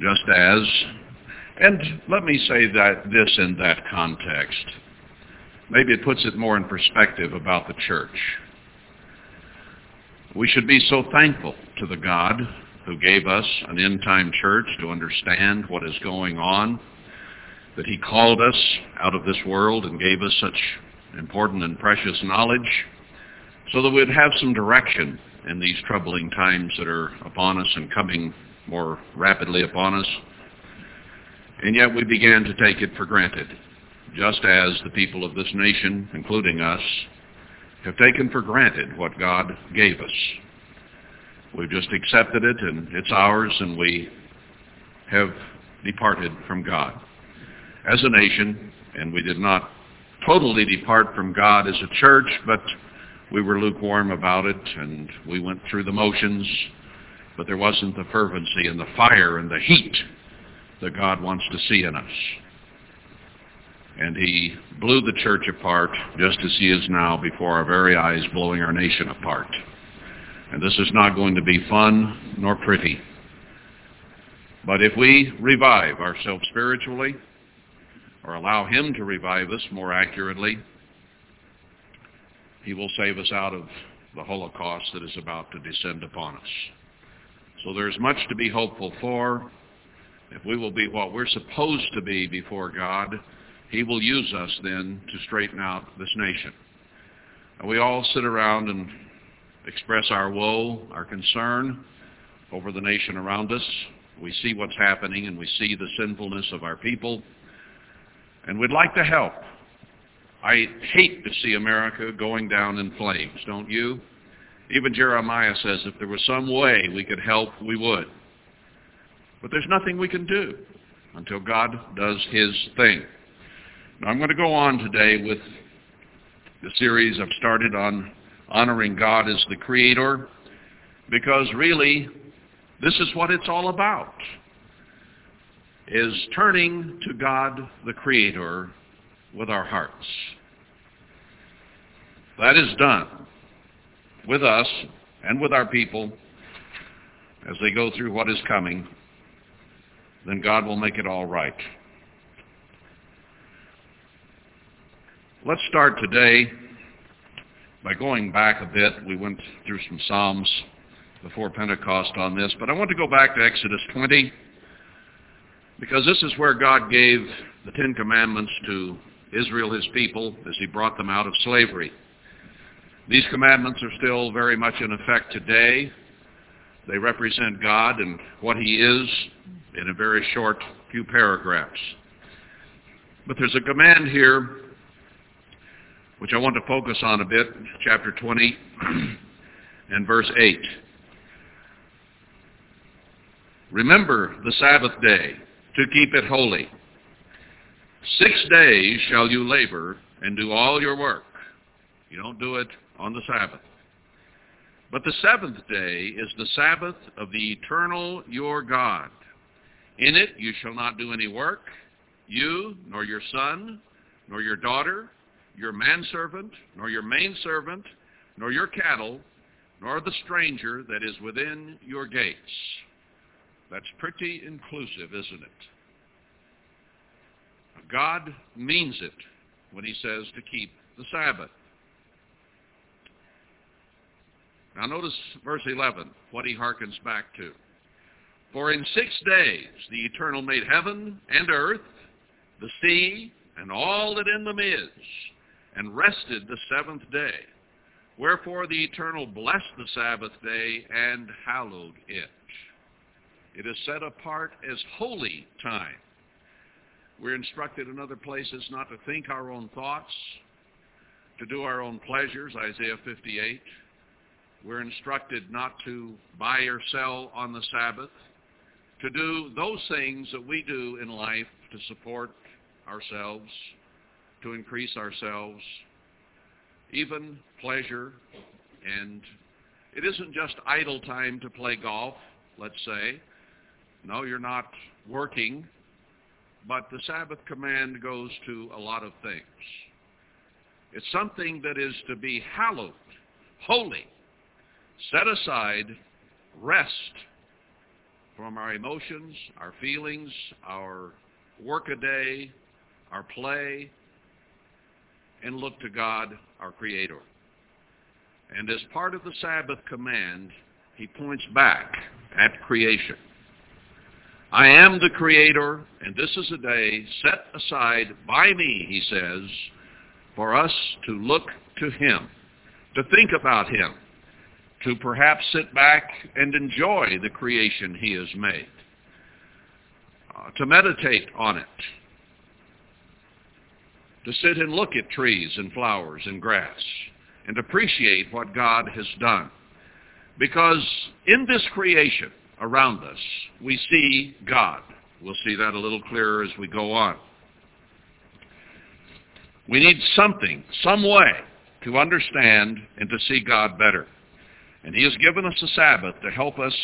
just as, and let me say that this in that context. Maybe it puts it more in perspective about the church. We should be so thankful to the God who gave us an end-time church to understand what is going on, that he called us out of this world and gave us such important and precious knowledge so that we'd have some direction in these troubling times that are upon us and coming more rapidly upon us. And yet we began to take it for granted, just as the people of this nation, including us, have taken for granted what God gave us. We've just accepted it and it's ours and we have departed from God as a nation and we did not totally depart from God as a church but we were lukewarm about it and we went through the motions but there wasn't the fervency and the fire and the heat that God wants to see in us. And he blew the church apart just as he is now before our very eyes blowing our nation apart. And this is not going to be fun nor pretty. But if we revive ourselves spiritually, or allow him to revive us more accurately, he will save us out of the Holocaust that is about to descend upon us. So there's much to be hopeful for. If we will be what we're supposed to be before God, he will use us then to straighten out this nation. And we all sit around and express our woe, our concern over the nation around us. We see what's happening and we see the sinfulness of our people. And we'd like to help. I hate to see America going down in flames, don't you? Even Jeremiah says if there was some way we could help, we would. But there's nothing we can do until God does his thing. Now, I'm going to go on today with the series I've started on honoring God as the Creator because really this is what it's all about, is turning to God the Creator with our hearts. That is done with us and with our people as they go through what is coming, then God will make it all right. Let's start today by going back a bit. We went through some Psalms before Pentecost on this, but I want to go back to Exodus 20 because this is where God gave the Ten Commandments to Israel, his people, as he brought them out of slavery. These commandments are still very much in effect today. They represent God and what he is in a very short few paragraphs. But there's a command here which I want to focus on a bit, chapter 20 and verse 8. Remember the Sabbath day to keep it holy. Six days shall you labor and do all your work. You don't do it on the Sabbath. But the seventh day is the Sabbath of the eternal your God. In it you shall not do any work, you, nor your son, nor your daughter, your manservant, nor your maidservant, nor your cattle, nor the stranger that is within your gates. That's pretty inclusive, isn't it? God means it when he says to keep the Sabbath. Now notice verse 11, what he hearkens back to. For in six days the Eternal made heaven and earth, the sea, and all that in them is, and rested the seventh day. Wherefore the Eternal blessed the Sabbath day and hallowed it. It is set apart as holy time. We're instructed in other places not to think our own thoughts, to do our own pleasures, Isaiah 58. We're instructed not to buy or sell on the Sabbath, to do those things that we do in life to support ourselves, to increase ourselves, even pleasure. And it isn't just idle time to play golf, let's say. No, you're not working, but the Sabbath command goes to a lot of things. It's something that is to be hallowed, holy, set aside, rest from our emotions, our feelings, our workaday, our play, and look to God, our Creator. And as part of the Sabbath command, he points back at creation. I am the Creator, and this is a day set aside by me, he says, for us to look to him, to think about him, to perhaps sit back and enjoy the creation he has made, uh, to meditate on it, to sit and look at trees and flowers and grass and appreciate what God has done. Because in this creation around us, we see God. We'll see that a little clearer as we go on. We need something, some way to understand and to see God better. And he has given us a Sabbath to help us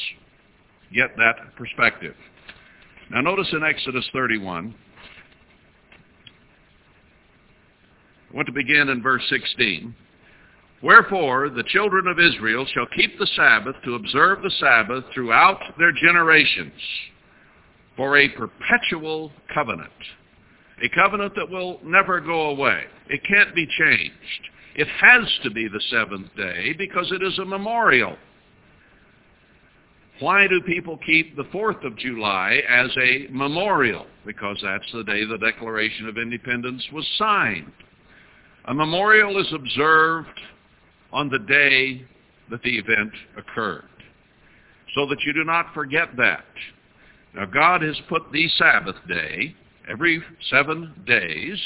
get that perspective. Now notice in Exodus 31, I want to begin in verse 16. Wherefore the children of Israel shall keep the Sabbath to observe the Sabbath throughout their generations for a perpetual covenant. A covenant that will never go away. It can't be changed. It has to be the seventh day because it is a memorial. Why do people keep the 4th of July as a memorial? Because that's the day the Declaration of Independence was signed. A memorial is observed on the day that the event occurred so that you do not forget that. Now God has put the Sabbath day every seven days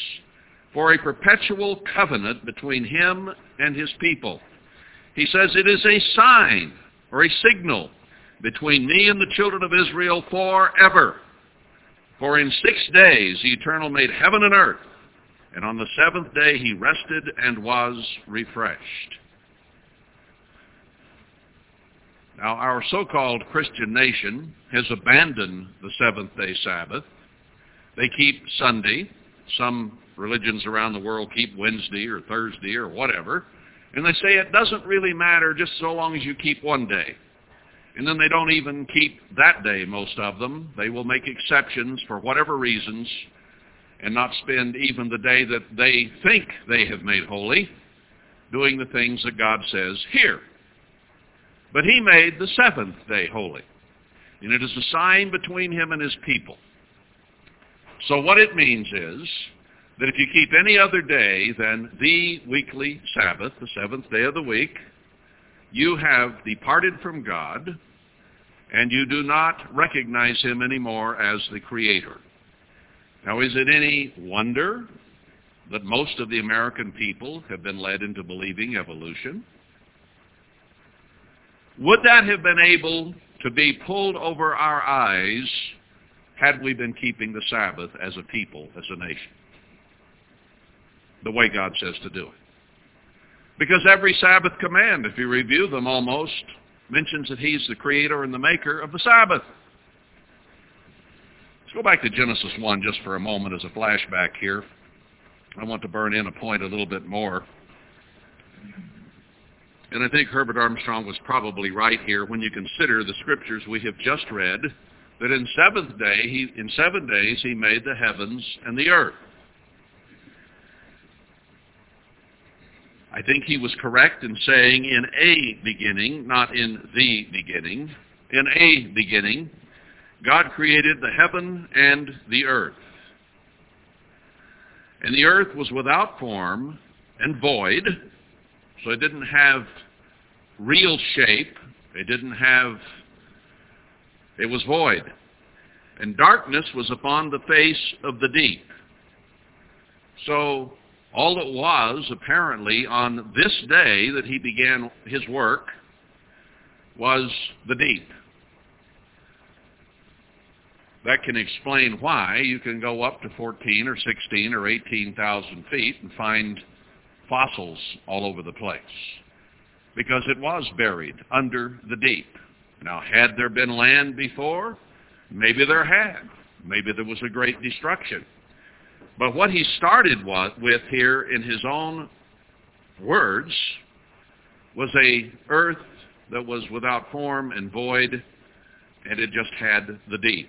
for a perpetual covenant between him and his people. He says it is a sign or a signal between me and the children of Israel forever. For in six days the Eternal made heaven and earth, and on the seventh day he rested and was refreshed. Now, our so-called Christian nation has abandoned the seventh-day Sabbath. They keep Sunday. Some religions around the world keep Wednesday or Thursday or whatever. And they say it doesn't really matter just so long as you keep one day. And then they don't even keep that day, most of them. They will make exceptions for whatever reasons and not spend even the day that they think they have made holy doing the things that God says here. But he made the seventh day holy. And it is a sign between him and his people. So what it means is that if you keep any other day than the weekly Sabbath, the seventh day of the week, you have departed from God and you do not recognize him anymore as the creator. Now is it any wonder that most of the American people have been led into believing evolution? Would that have been able to be pulled over our eyes had we been keeping the Sabbath as a people, as a nation? The way God says to do it. Because every Sabbath command, if you review them almost, mentions that he's the creator and the maker of the Sabbath. Let's go back to Genesis 1 just for a moment as a flashback here. I want to burn in a point a little bit more. And I think Herbert Armstrong was probably right here when you consider the scriptures we have just read, that in seventh day, he, in seven days he made the heavens and the earth. I think he was correct in saying in a beginning, not in the beginning. In a beginning, God created the heaven and the earth. And the earth was without form and void, so it didn't have real shape. It didn't have, it was void. And darkness was upon the face of the deep. So all it was, apparently, on this day that he began his work was the deep. That can explain why you can go up to 14 or 16 or 18,000 feet and find fossils all over the place because it was buried under the deep. Now, had there been land before? Maybe there had. Maybe there was a great destruction. But what he started with here in his own words was a earth that was without form and void, and it just had the deep.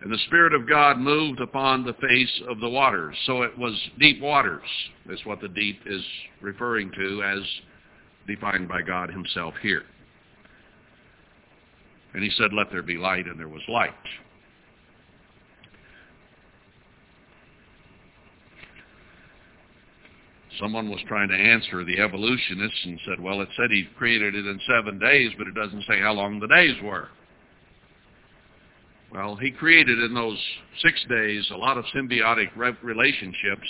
And the Spirit of God moved upon the face of the waters. So it was deep waters. That's what the deep is referring to as defined by God himself here. And he said, let there be light, and there was light. Someone was trying to answer the evolutionists and said, well, it said he created it in seven days, but it doesn't say how long the days were. Well, he created in those six days a lot of symbiotic relationships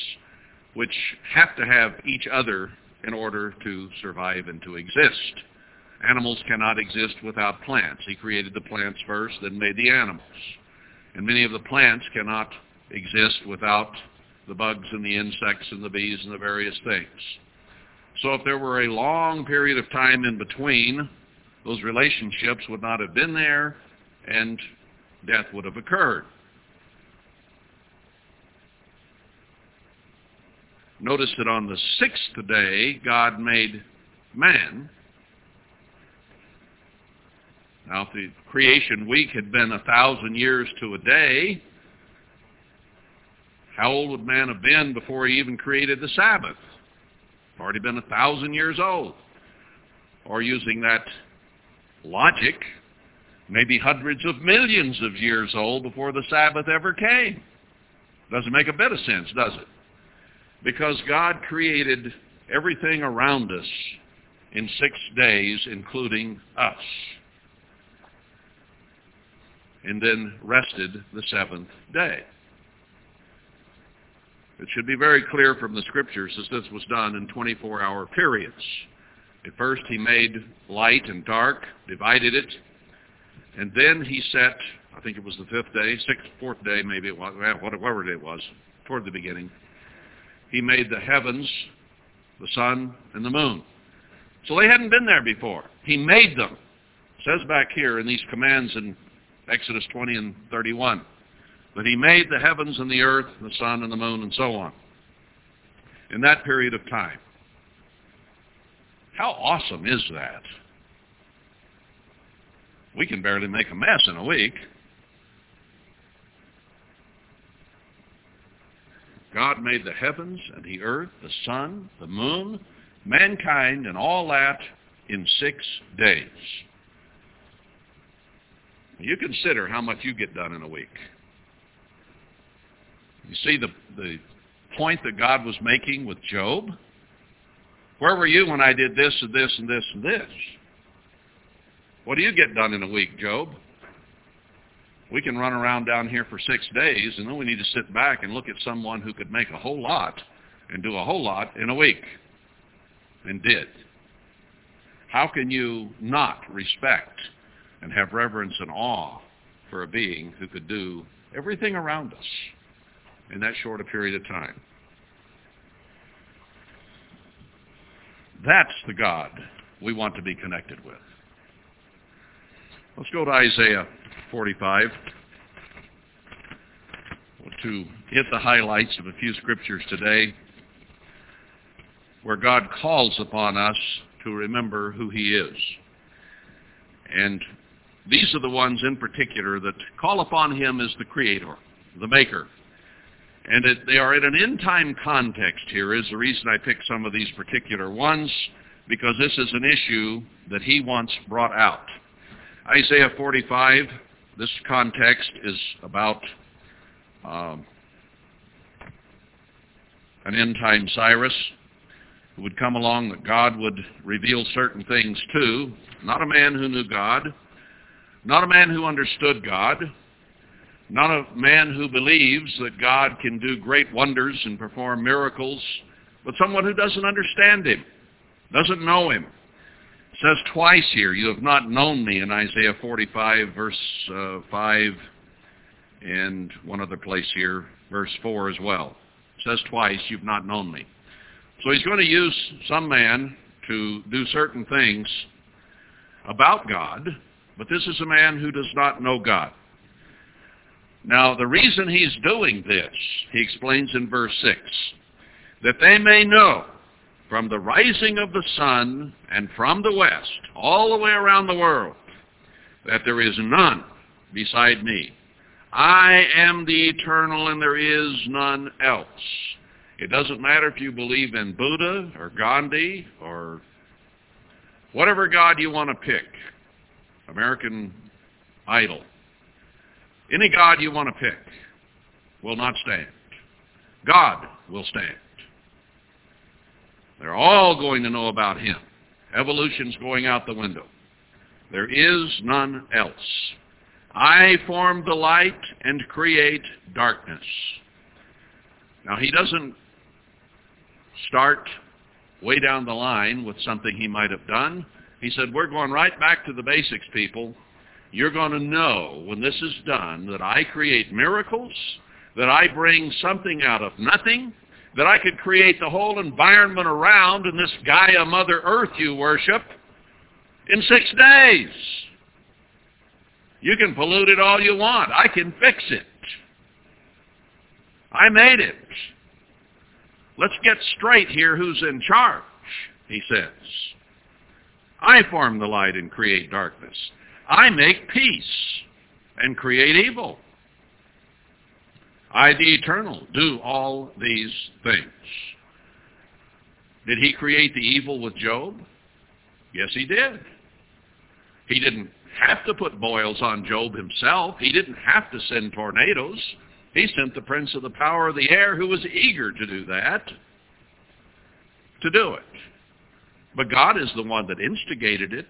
which have to have each other in order to survive and to exist. Animals cannot exist without plants. He created the plants first, then made the animals. And many of the plants cannot exist without the bugs and the insects and the bees and the various things. So if there were a long period of time in between, those relationships would not have been there and death would have occurred. Notice that on the sixth day, God made man. Now, if the creation week had been a thousand years to a day, how old would man have been before he even created the Sabbath? Already been a thousand years old. Or using that logic, maybe hundreds of millions of years old before the Sabbath ever came. Doesn't make a bit of sense, does it? Because God created everything around us in six days, including us. And then rested the seventh day. It should be very clear from the scriptures that this was done in 24-hour periods. At first he made light and dark, divided it, and then he set, I think it was the fifth day, sixth, fourth day maybe it was, whatever day it was, toward the beginning. He made the heavens, the sun, and the moon. So they hadn't been there before. He made them. It says back here in these commands in Exodus 20 and 31. But he made the heavens and the earth, the sun and the moon, and so on. In that period of time. How awesome is that? We can barely make a mess in a week. God made the heavens and the earth, the sun, the moon, mankind, and all that in six days. You consider how much you get done in a week. You see the, the point that God was making with Job? Where were you when I did this and this and this and this? What do you get done in a week, Job? We can run around down here for six days, and then we need to sit back and look at someone who could make a whole lot and do a whole lot in a week, and did. How can you not respect and have reverence and awe for a being who could do everything around us? In that short a period of time. That's the God we want to be connected with. Let's go to Isaiah 45 to hit the highlights of a few scriptures today where God calls upon us to remember who he is. And these are the ones in particular that call upon him as the creator, the maker, and it, they are in an end-time context here is the reason I picked some of these particular ones, because this is an issue that he wants brought out. Isaiah 45, this context is about um, an end-time Cyrus who would come along that God would reveal certain things to. Not a man who knew God, not a man who understood God, not a man who believes that God can do great wonders and perform miracles, but someone who doesn't understand him, doesn't know him. It says twice here, you have not known me in Isaiah 45, verse uh, 5, and one other place here, verse 4 as well. It says twice, you've not known me. So he's going to use some man to do certain things about God, but this is a man who does not know God. Now, the reason he's doing this, he explains in verse 6, that they may know from the rising of the sun and from the west, all the way around the world, that there is none beside me. I am the eternal and there is none else. It doesn't matter if you believe in Buddha or Gandhi or whatever God you want to pick. American Idol. Any God you want to pick will not stand. God will stand. They're all going to know about him. Evolution's going out the window. There is none else. I form the light and create darkness. Now he doesn't start way down the line with something he might have done. He said, we're going right back to the basics, people. You're going to know when this is done that I create miracles, that I bring something out of nothing, that I could create the whole environment around in this Gaia Mother Earth you worship in six days. You can pollute it all you want. I can fix it. I made it. Let's get straight here who's in charge, he says. I form the light and create darkness. I make peace and create evil. I, the eternal, do all these things. Did he create the evil with Job? Yes, he did. He didn't have to put boils on Job himself. He didn't have to send tornadoes. He sent the prince of the power of the air who was eager to do that, to do it. But God is the one that instigated it,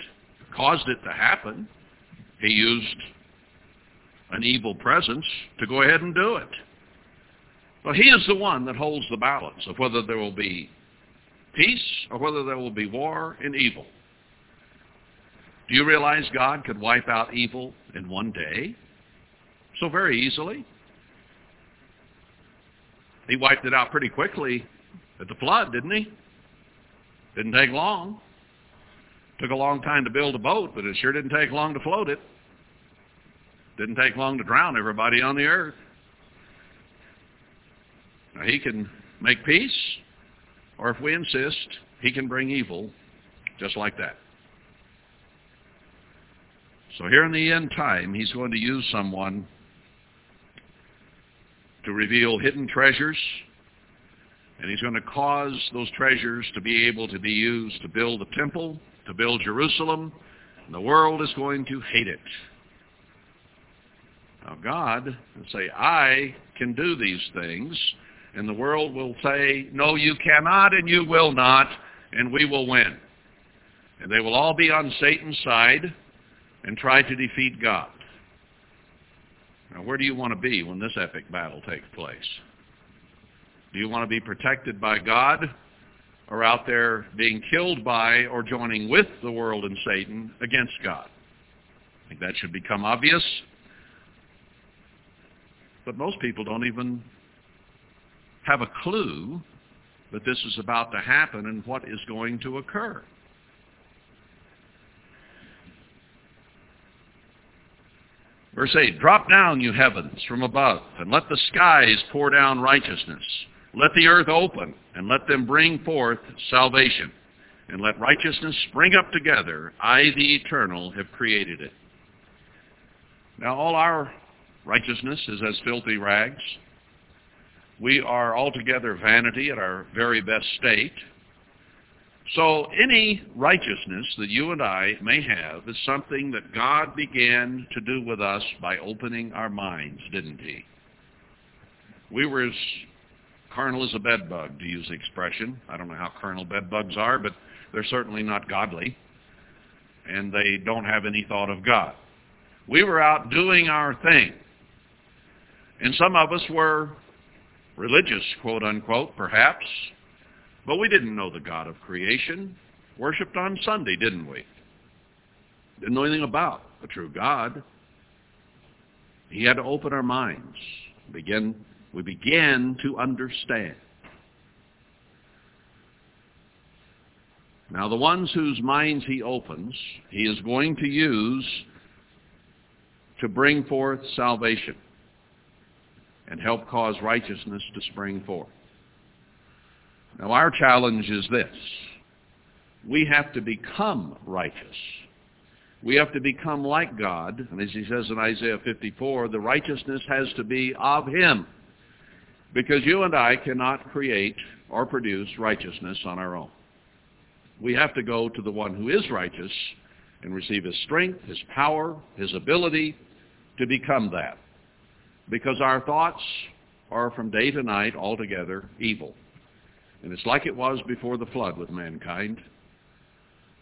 caused it to happen. He used an evil presence to go ahead and do it. But he is the one that holds the balance of whether there will be peace or whether there will be war and evil. Do you realize God could wipe out evil in one day? So very easily. He wiped it out pretty quickly at the flood, didn't he? Didn't take long. Took a long time to build a boat, but it sure didn't take long to float it. Didn't take long to drown everybody on the earth. Now, he can make peace, or if we insist, he can bring evil just like that. So here in the end time, he's going to use someone to reveal hidden treasures, and he's going to cause those treasures to be able to be used to build the temple, to build Jerusalem, and the world is going to hate it. Now God will say, I can do these things, and the world will say, no, you cannot and you will not, and we will win. And they will all be on Satan's side, and try to defeat God. Now, where do you want to be when this epic battle takes place? Do you want to be protected by God or out there being killed by or joining with the world and Satan against God? I think that should become obvious. But most people don't even have a clue that this is about to happen and what is going to occur. Verse 8, Drop down, you heavens, from above, and let the skies pour down righteousness. Let the earth open, and let them bring forth salvation. And let righteousness spring up together. I, the Eternal, have created it. Now all our righteousness is as filthy rags. We are altogether vanity at our very best state. So any righteousness that you and I may have is something that God began to do with us by opening our minds, didn't he? We were as carnal as a bedbug, to use the expression. I don't know how carnal bedbugs are, but they're certainly not godly. And they don't have any thought of God. We were out doing our thing. And some of us were religious, quote unquote, perhaps, but we didn't know the God of creation. Worshipped on Sunday, didn't we? Didn't know anything about the true God. He had to open our minds. Begin, we began to understand. Now the ones whose minds he opens, he is going to use to bring forth salvation and help cause righteousness to spring forth. Now our challenge is this. We have to become righteous. We have to become like God. And as he says in Isaiah 54, the righteousness has to be of him. Because you and I cannot create or produce righteousness on our own. We have to go to the one who is righteous and receive his strength, his power, his ability to become that. Because our thoughts are from day to night altogether evil. And it's like it was before the flood with mankind.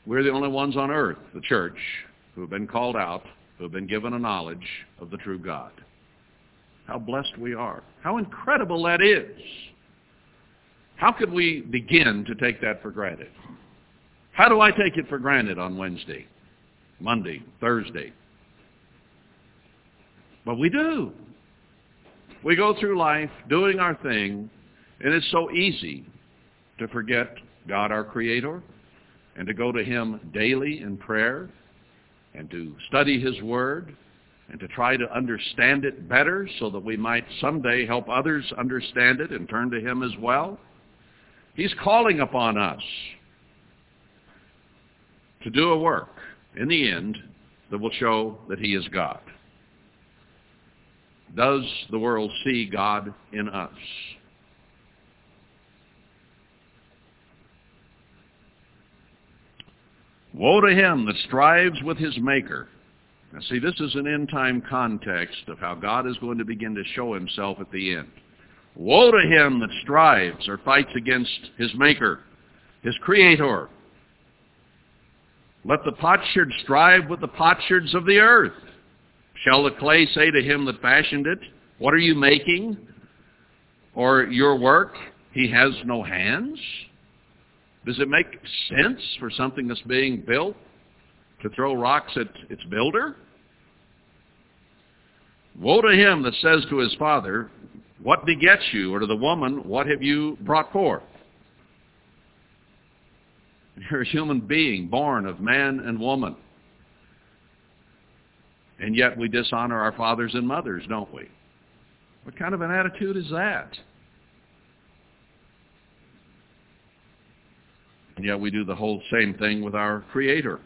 We're the only ones on earth, the church, who have been called out, who have been given a knowledge of the true God. How blessed we are. How incredible that is. How could we begin to take that for granted? How do I take it for granted on Wednesday, Monday, Thursday? But we do. We go through life doing our thing, and it's so easy to forget God our Creator and to go to Him daily in prayer and to study His Word and to try to understand it better so that we might someday help others understand it and turn to Him as well. He's calling upon us to do a work in the end that will show that He is God. Does the world see God in us? Woe to him that strives with his maker. Now see, this is an end-time context of how God is going to begin to show himself at the end. Woe to him that strives or fights against his maker, his creator. Let the potsherd strive with the potsherds of the earth. Shall the clay say to him that fashioned it, What are you making? Or your work, he has no hands? Does it make sense for something that's being built to throw rocks at its builder? Woe to him that says to his father, What begets you? Or to the woman, What have you brought forth? You're a human being born of man and woman. And yet we dishonor our fathers and mothers, don't we? What kind of an attitude is that? And yet we do the whole same thing with our Creator.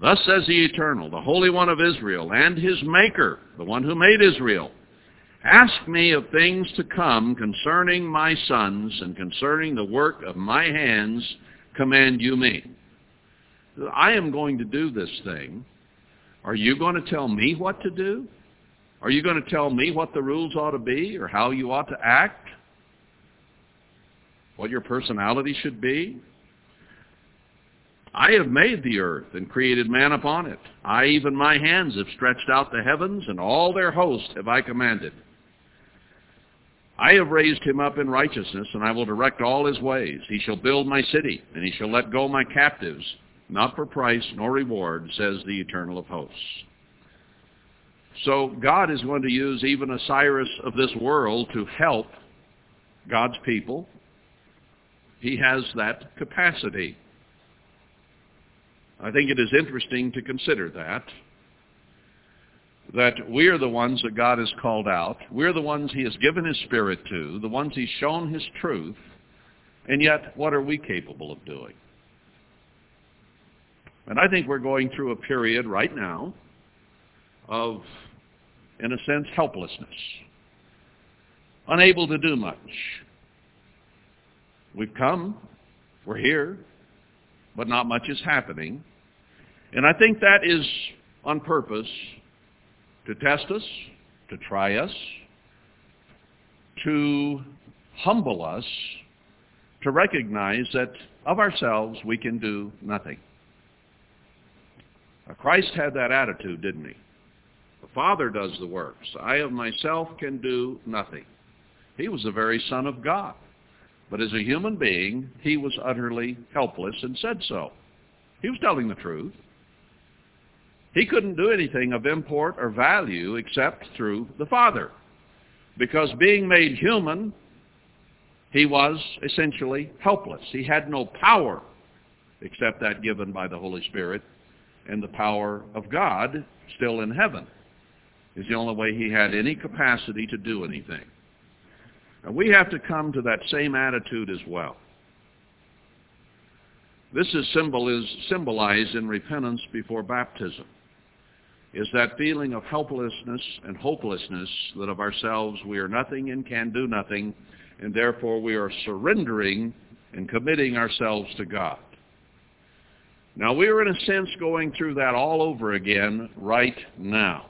Thus says the Eternal, the Holy One of Israel, and his Maker, the one who made Israel, Ask me of things to come concerning my sons and concerning the work of my hands, command you me. I am going to do this thing. Are you going to tell me what to do? Are you going to tell me what the rules ought to be or how you ought to act? what your personality should be. I have made the earth and created man upon it. I, even my hands, have stretched out the heavens, and all their host have I commanded. I have raised him up in righteousness, and I will direct all his ways. He shall build my city, and he shall let go my captives, not for price nor reward, says the Eternal of hosts. So God is going to use even a Cyrus of this world to help God's people he has that capacity. I think it is interesting to consider that, that we are the ones that God has called out. We're the ones he has given his Spirit to, the ones he's shown his truth, and yet what are we capable of doing? And I think we're going through a period right now of, in a sense, helplessness. Unable to do much. We've come. We're here. But not much is happening. And I think that is on purpose to test us, to try us, to humble us, to recognize that of ourselves we can do nothing. Christ had that attitude, didn't he? The Father does the works. I of myself can do nothing. He was the very Son of God. But as a human being, he was utterly helpless and said so. He was telling the truth. He couldn't do anything of import or value except through the Father. Because being made human, he was essentially helpless. He had no power except that given by the Holy Spirit and the power of God still in heaven is the only way he had any capacity to do anything. And we have to come to that same attitude as well. This is, is symbolized in repentance before baptism, is that feeling of helplessness and hopelessness that of ourselves we are nothing and can do nothing, and therefore we are surrendering and committing ourselves to God. Now we are in a sense going through that all over again right now.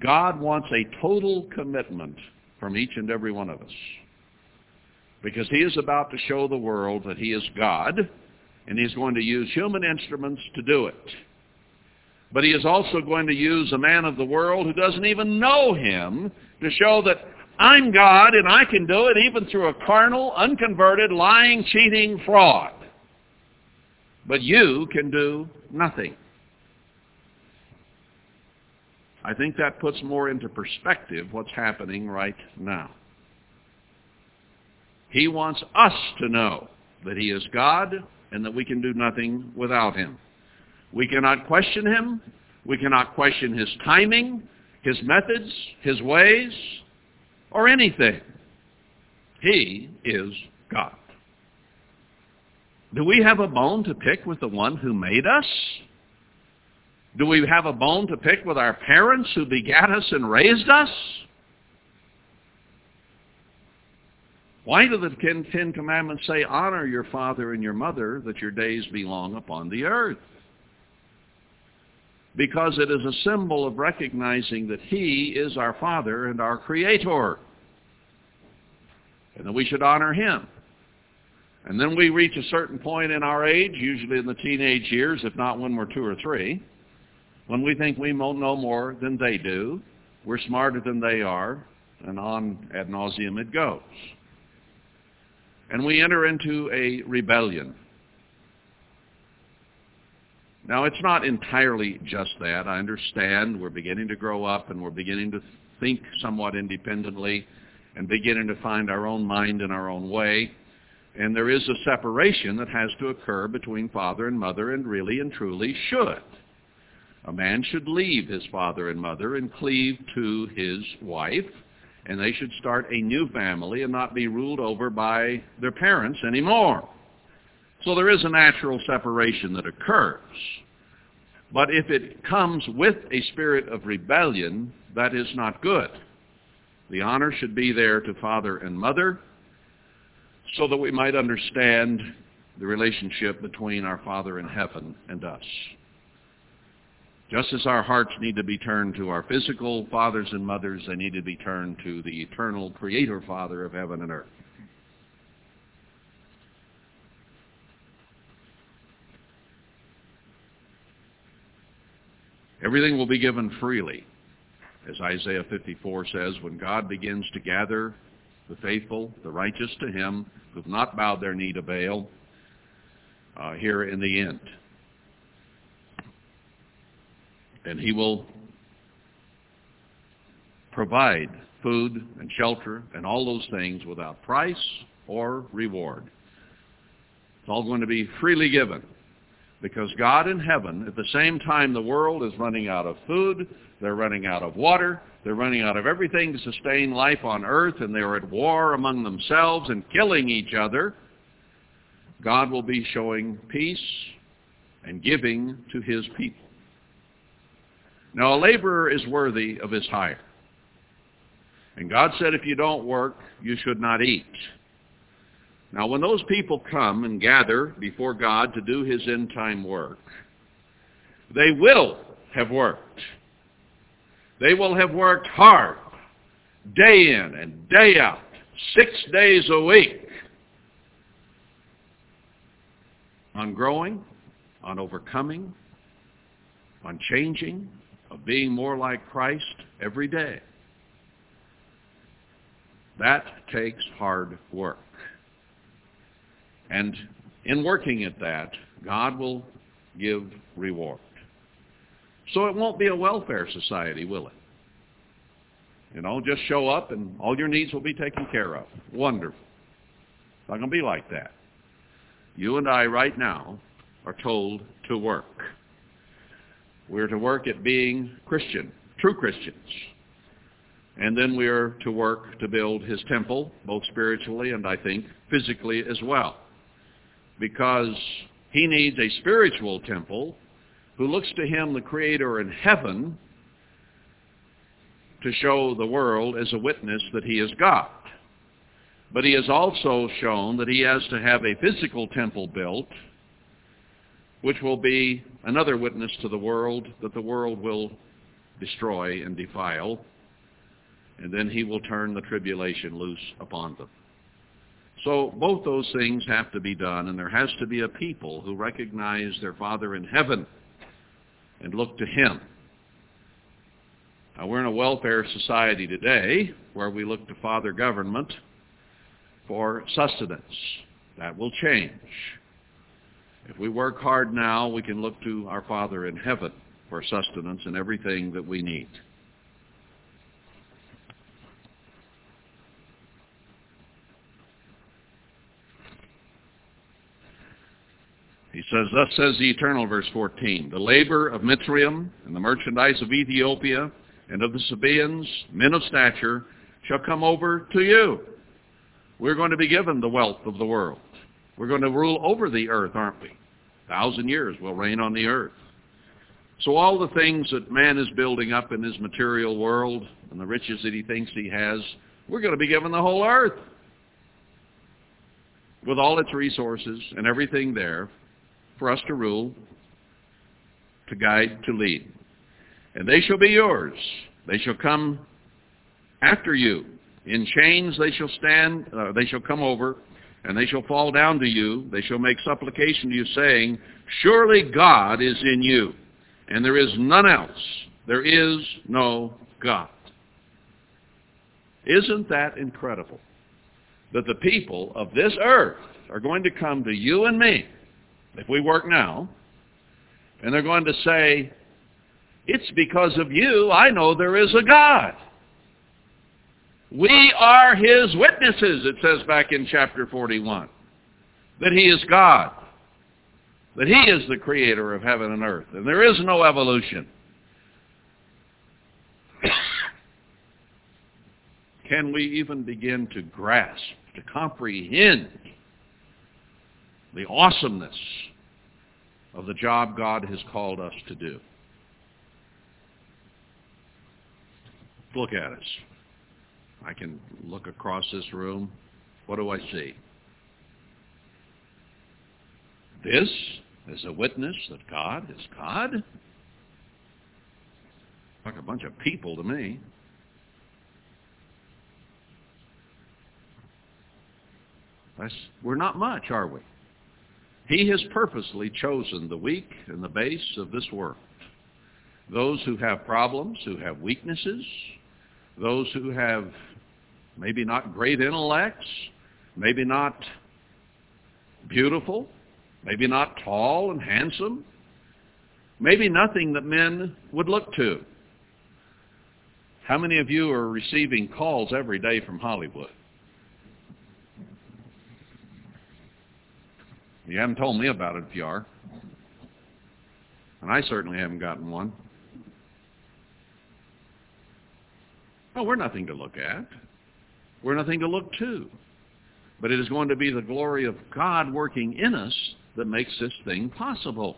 God wants a total commitment from each and every one of us. Because he is about to show the world that he is God, and he's going to use human instruments to do it. But he is also going to use a man of the world who doesn't even know him to show that I'm God and I can do it even through a carnal, unconverted, lying, cheating fraud. But you can do nothing. I think that puts more into perspective what's happening right now. He wants us to know that he is God and that we can do nothing without him. We cannot question him. We cannot question his timing, his methods, his ways, or anything. He is God. Do we have a bone to pick with the one who made us? Do we have a bone to pick with our parents who begat us and raised us? Why do the Ten Commandments say, honor your father and your mother that your days be long upon the earth? Because it is a symbol of recognizing that he is our father and our creator. And that we should honor him. And then we reach a certain point in our age, usually in the teenage years, if not when we're two or three, when we think we know more than they do, we're smarter than they are, and on ad nauseum it goes. And we enter into a rebellion. Now, it's not entirely just that. I understand we're beginning to grow up and we're beginning to think somewhat independently and beginning to find our own mind in our own way. And there is a separation that has to occur between father and mother and really and truly should. A man should leave his father and mother and cleave to his wife, and they should start a new family and not be ruled over by their parents anymore. So there is a natural separation that occurs. But if it comes with a spirit of rebellion, that is not good. The honor should be there to father and mother so that we might understand the relationship between our Father in heaven and us. Just as our hearts need to be turned to our physical fathers and mothers, they need to be turned to the eternal Creator Father of heaven and earth. Everything will be given freely. As Isaiah 54 says, when God begins to gather the faithful, the righteous to him, who have not bowed their knee to Baal, uh, here in the end and he will provide food and shelter and all those things without price or reward. It's all going to be freely given because God in heaven, at the same time the world is running out of food, they're running out of water, they're running out of everything to sustain life on earth, and they're at war among themselves and killing each other, God will be showing peace and giving to his people. Now a laborer is worthy of his hire. And God said if you don't work, you should not eat. Now when those people come and gather before God to do his end time work, they will have worked. They will have worked hard, day in and day out, six days a week, on growing, on overcoming, on changing, of being more like Christ every day. That takes hard work. And in working at that, God will give reward. So it won't be a welfare society, will it? You know, just show up and all your needs will be taken care of. Wonderful. It's not going to be like that. You and I right now are told to work. We're to work at being Christian, true Christians. And then we are to work to build his temple, both spiritually and I think physically as well. Because he needs a spiritual temple who looks to him, the Creator in heaven, to show the world as a witness that he is God. But he has also shown that he has to have a physical temple built, which will be another witness to the world that the world will destroy and defile, and then he will turn the tribulation loose upon them. So both those things have to be done, and there has to be a people who recognize their Father in heaven and look to him. Now, we're in a welfare society today where we look to father government for sustenance. That will change. If we work hard now, we can look to our Father in heaven for sustenance and everything that we need. Says, Thus says the Eternal, verse 14, The labor of Mitzrayim and the merchandise of Ethiopia and of the Sabaeans, men of stature, shall come over to you. We're going to be given the wealth of the world. We're going to rule over the earth, aren't we? A thousand years we'll reign on the earth. So all the things that man is building up in his material world and the riches that he thinks he has, we're going to be given the whole earth with all its resources and everything there for us to rule, to guide, to lead. And they shall be yours. They shall come after you. In chains they shall stand, uh, they shall come over, and they shall fall down to you. They shall make supplication to you, saying, Surely God is in you, and there is none else. There is no God. Isn't that incredible? That the people of this earth are going to come to you and me if we work now, and they're going to say, it's because of you I know there is a God. We are his witnesses, it says back in chapter 41, that he is God, that he is the creator of heaven and earth, and there is no evolution. Can we even begin to grasp, to comprehend the awesomeness of the job God has called us to do. Look at us. I can look across this room. What do I see? This is a witness that God is God. Like a bunch of people to me. That's, we're not much, are we? He has purposely chosen the weak and the base of this world. Those who have problems, who have weaknesses, those who have maybe not great intellects, maybe not beautiful, maybe not tall and handsome, maybe nothing that men would look to. How many of you are receiving calls every day from Hollywood? You haven't told me about it if. And I certainly haven't gotten one. Well, we're nothing to look at. We're nothing to look to. But it is going to be the glory of God working in us that makes this thing possible.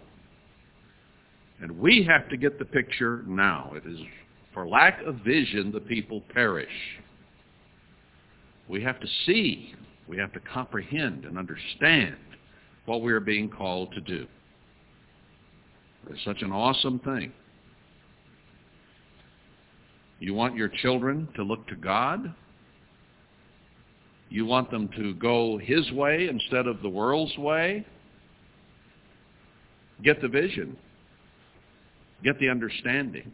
And we have to get the picture now. It is for lack of vision the people perish. We have to see. We have to comprehend and understand what we are being called to do. It's such an awesome thing. You want your children to look to God. You want them to go his way instead of the world's way. Get the vision. Get the understanding.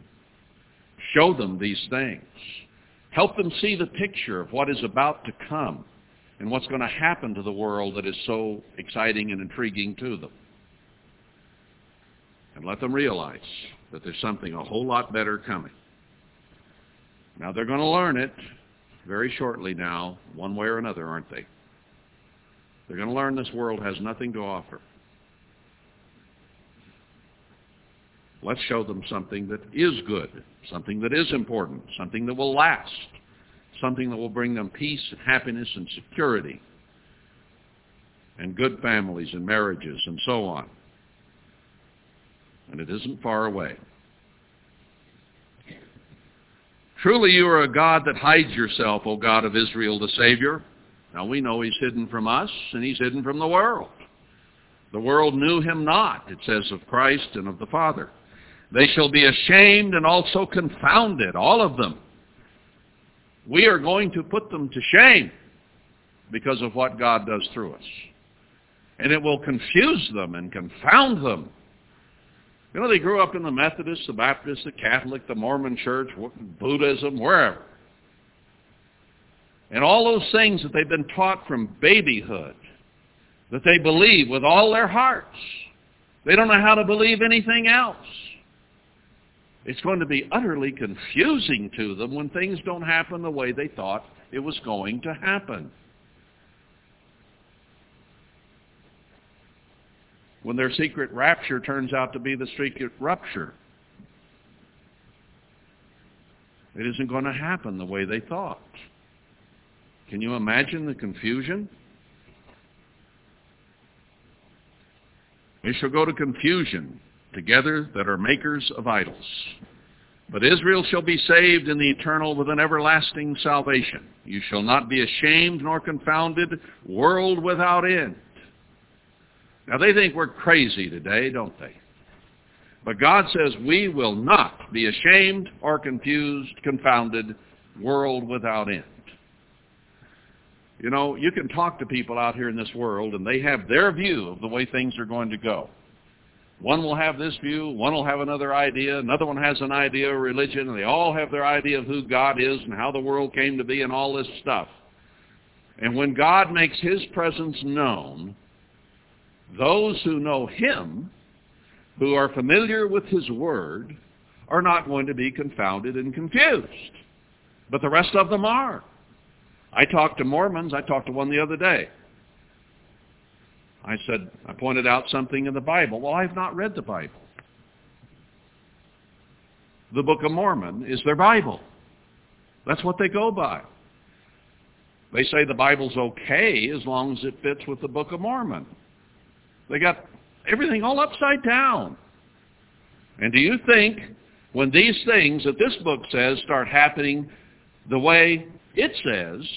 Show them these things. Help them see the picture of what is about to come and what's going to happen to the world that is so exciting and intriguing to them. And let them realize that there's something a whole lot better coming. Now they're going to learn it very shortly now, one way or another, aren't they? They're going to learn this world has nothing to offer. Let's show them something that is good, something that is important, something that will last something that will bring them peace and happiness and security. and good families and marriages and so on. And it isn't far away. Truly you are a God that hides yourself, O God of Israel, the Savior. Now we know he's hidden from us, and he's hidden from the world. The world knew him not, it says of Christ and of the Father. They shall be ashamed and also confounded, all of them. We are going to put them to shame because of what God does through us. And it will confuse them and confound them. You know, they grew up in the Methodist, the Baptist, the Catholic, the Mormon church, Buddhism, wherever. And all those things that they've been taught from babyhood, that they believe with all their hearts. They don't know how to believe anything else. It's going to be utterly confusing to them when things don't happen the way they thought it was going to happen. When their secret rapture turns out to be the secret rupture. It isn't going to happen the way they thought. Can you imagine the confusion? It shall go to confusion together that are makers of idols. But Israel shall be saved in the eternal with an everlasting salvation. You shall not be ashamed nor confounded, world without end. Now they think we're crazy today, don't they? But God says we will not be ashamed or confused, confounded, world without end. You know, you can talk to people out here in this world and they have their view of the way things are going to go. One will have this view, one will have another idea, another one has an idea of religion, and they all have their idea of who God is and how the world came to be and all this stuff. And when God makes his presence known, those who know him, who are familiar with his word, are not going to be confounded and confused. But the rest of them are. I talked to Mormons. I talked to one the other day. I said, I pointed out something in the Bible. Well, I've not read the Bible. The Book of Mormon is their Bible. That's what they go by. They say the Bible's okay as long as it fits with the Book of Mormon. They got everything all upside down. And do you think when these things that this book says start happening the way it says,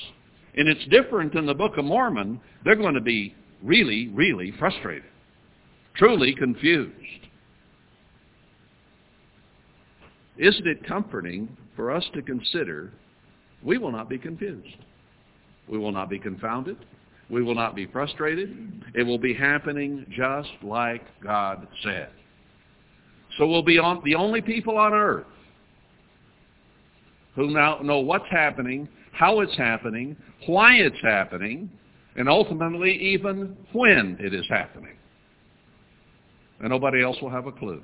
and it's different than the Book of Mormon, they're going to be really, really frustrated, truly confused. Isn't it comforting for us to consider we will not be confused? We will not be confounded. We will not be frustrated. It will be happening just like God said. So we'll be on, the only people on earth who now know what's happening, how it's happening, why it's happening, and ultimately even when it is happening. And nobody else will have a clue.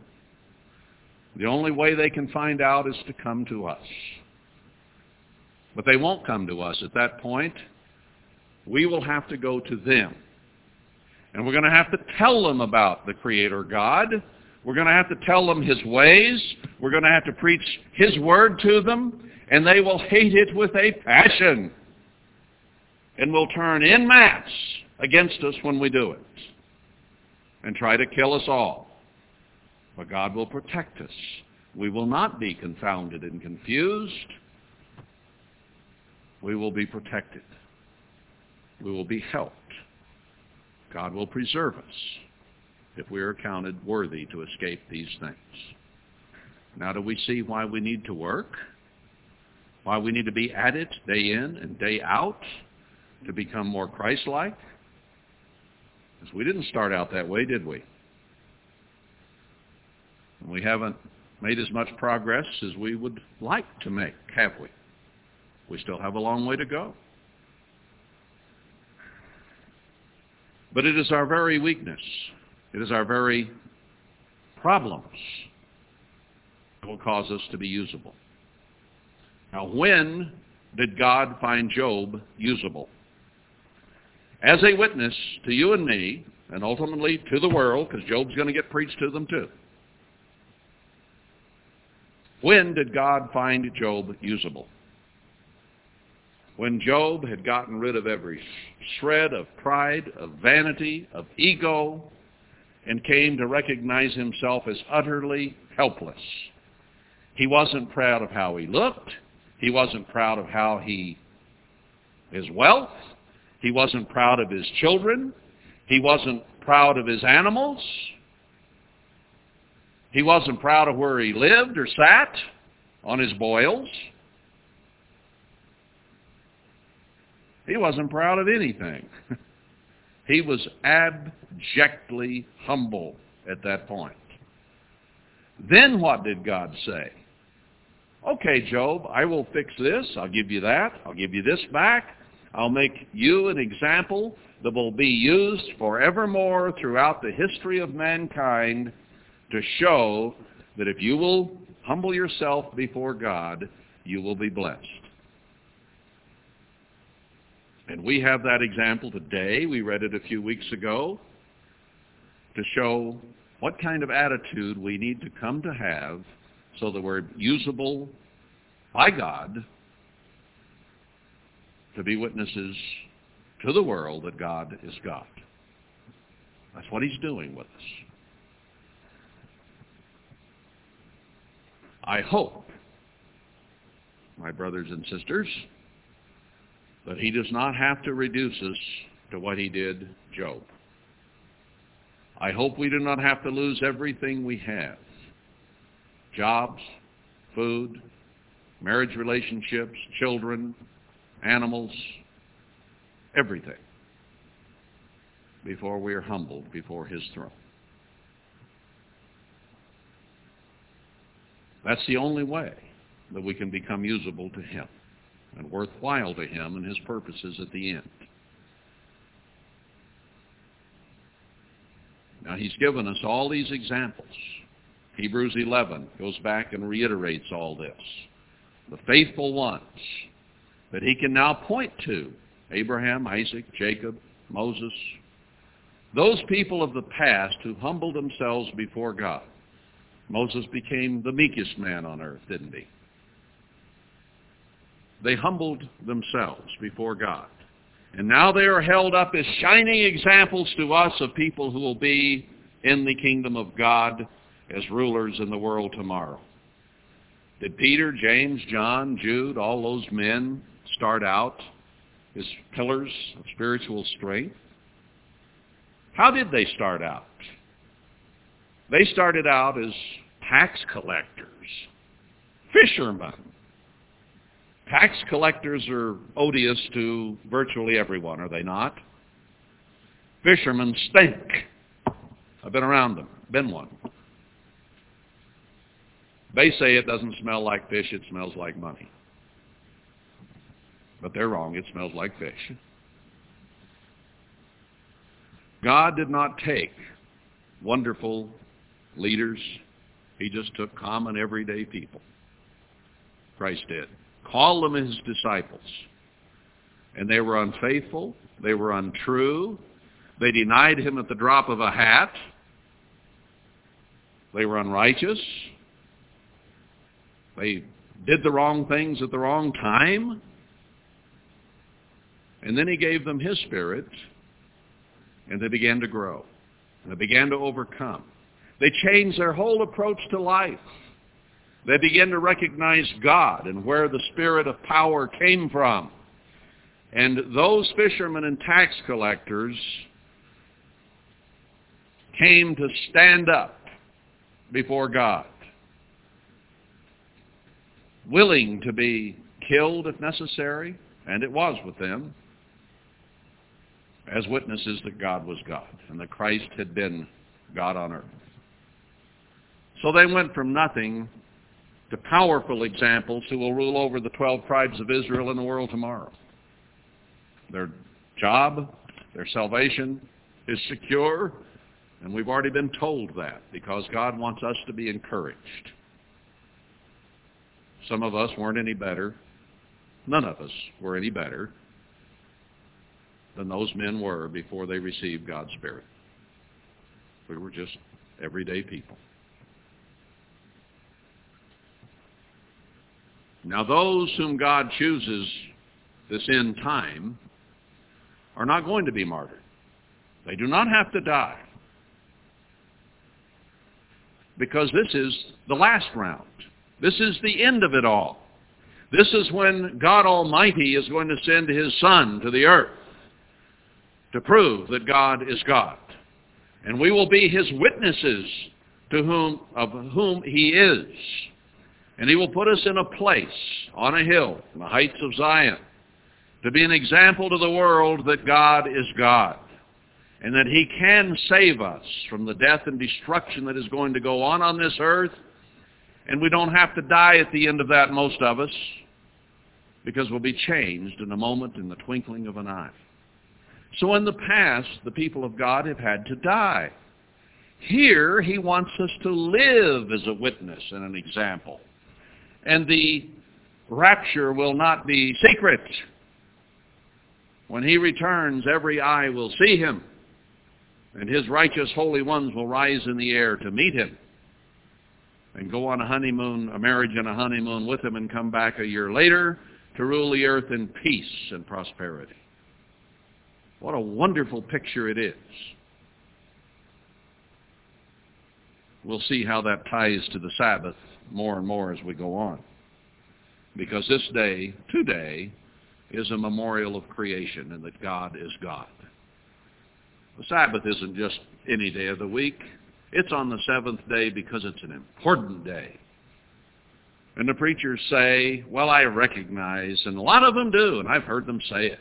The only way they can find out is to come to us. But they won't come to us at that point. We will have to go to them. And we're going to have to tell them about the Creator God. We're going to have to tell them His ways. We're going to have to preach His Word to them. And they will hate it with a passion and will turn in mass against us when we do it and try to kill us all. But God will protect us. We will not be confounded and confused. We will be protected. We will be helped. God will preserve us if we are counted worthy to escape these things. Now do we see why we need to work? Why we need to be at it day in and day out? To become more Christ-like? Because we didn't start out that way, did we? And We haven't made as much progress as we would like to make, have we? We still have a long way to go. But it is our very weakness. It is our very problems that will cause us to be usable. Now, when did God find Job usable? As a witness to you and me, and ultimately to the world, because Job's going to get preached to them too. When did God find Job usable? when Job had gotten rid of every shred of pride, of vanity, of ego, and came to recognize himself as utterly helpless. He wasn't proud of how he looked. He wasn't proud of how he, his wealth. He wasn't proud of his children. He wasn't proud of his animals. He wasn't proud of where he lived or sat on his boils. He wasn't proud of anything. he was abjectly humble at that point. Then what did God say? Okay, Job, I will fix this. I'll give you that. I'll give you this back. I'll make you an example that will be used forevermore throughout the history of mankind to show that if you will humble yourself before God, you will be blessed. And we have that example today. We read it a few weeks ago to show what kind of attitude we need to come to have so that we're usable by God to be witnesses to the world that God is God. That's what he's doing with us. I hope, my brothers and sisters, that he does not have to reduce us to what he did Job. I hope we do not have to lose everything we have. Jobs, food, marriage relationships, children, animals, everything before we are humbled before his throne. That's the only way that we can become usable to him and worthwhile to him and his purposes at the end. Now he's given us all these examples. Hebrews 11 goes back and reiterates all this. The faithful ones that he can now point to, Abraham, Isaac, Jacob, Moses, those people of the past who humbled themselves before God. Moses became the meekest man on earth, didn't he? They humbled themselves before God. And now they are held up as shining examples to us of people who will be in the kingdom of God as rulers in the world tomorrow. Did Peter, James, John, Jude, all those men start out as pillars of spiritual strength? How did they start out? They started out as tax collectors, fishermen, Tax collectors are odious to virtually everyone, are they not? Fishermen stink. I've been around them, been one. They say it doesn't smell like fish, it smells like money. But they're wrong, it smells like fish. God did not take wonderful leaders. He just took common everyday people. Christ did Call them his disciples. And they were unfaithful. They were untrue. They denied him at the drop of a hat. They were unrighteous. They did the wrong things at the wrong time. And then he gave them his spirit, and they began to grow. And they began to overcome. They changed their whole approach to life. They began to recognize God and where the spirit of power came from. And those fishermen and tax collectors came to stand up before God, willing to be killed if necessary, and it was with them, as witnesses that God was God and that Christ had been God on earth. So they went from nothing to powerful examples who will rule over the 12 tribes of Israel in the world tomorrow. Their job, their salvation is secure, and we've already been told that because God wants us to be encouraged. Some of us weren't any better. None of us were any better than those men were before they received God's Spirit. We were just everyday people. Now those whom God chooses this end time are not going to be martyred. They do not have to die. Because this is the last round. This is the end of it all. This is when God Almighty is going to send his Son to the earth to prove that God is God. And we will be his witnesses to whom, of whom he is. And he will put us in a place on a hill, in the heights of Zion, to be an example to the world that God is God and that he can save us from the death and destruction that is going to go on on this earth. And we don't have to die at the end of that, most of us, because we'll be changed in a moment in the twinkling of an eye. So in the past, the people of God have had to die. Here, he wants us to live as a witness and an example. And the rapture will not be secret. When he returns, every eye will see him, and his righteous holy ones will rise in the air to meet him and go on a honeymoon, a marriage and a honeymoon with him and come back a year later to rule the earth in peace and prosperity. What a wonderful picture it is. We'll see how that ties to the Sabbath more and more as we go on. Because this day, today, is a memorial of creation and that God is God. The Sabbath isn't just any day of the week. It's on the seventh day because it's an important day. And the preachers say, well, I recognize, and a lot of them do, and I've heard them say it.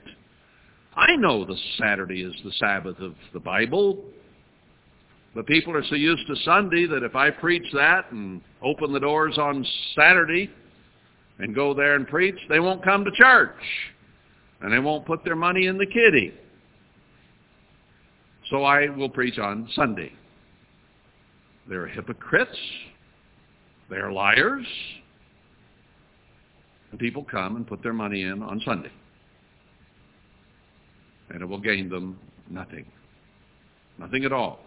I know the Saturday is the Sabbath of the Bible, but people are so used to Sunday that if I preach that and open the doors on Saturday and go there and preach, they won't come to church. And they won't put their money in the kitty. So I will preach on Sunday. They're hypocrites. They're liars. And people come and put their money in on Sunday. And it will gain them nothing. Nothing at all.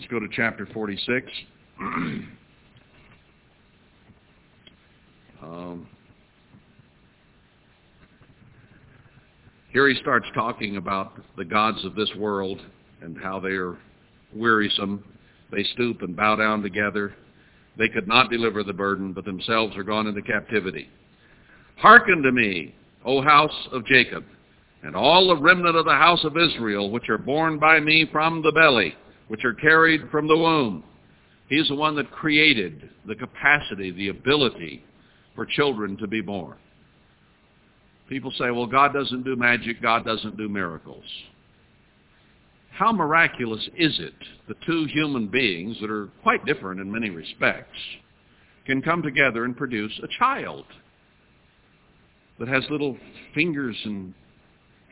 Let's go to chapter 46. um, here he starts talking about the gods of this world and how they are wearisome. They stoop and bow down together. They could not deliver the burden, but themselves are gone into captivity. Hearken to me, O house of Jacob, and all the remnant of the house of Israel, which are born by me from the belly which are carried from the womb. He's the one that created the capacity, the ability for children to be born. People say, well, God doesn't do magic, God doesn't do miracles. How miraculous is it that two human beings that are quite different in many respects can come together and produce a child that has little fingers and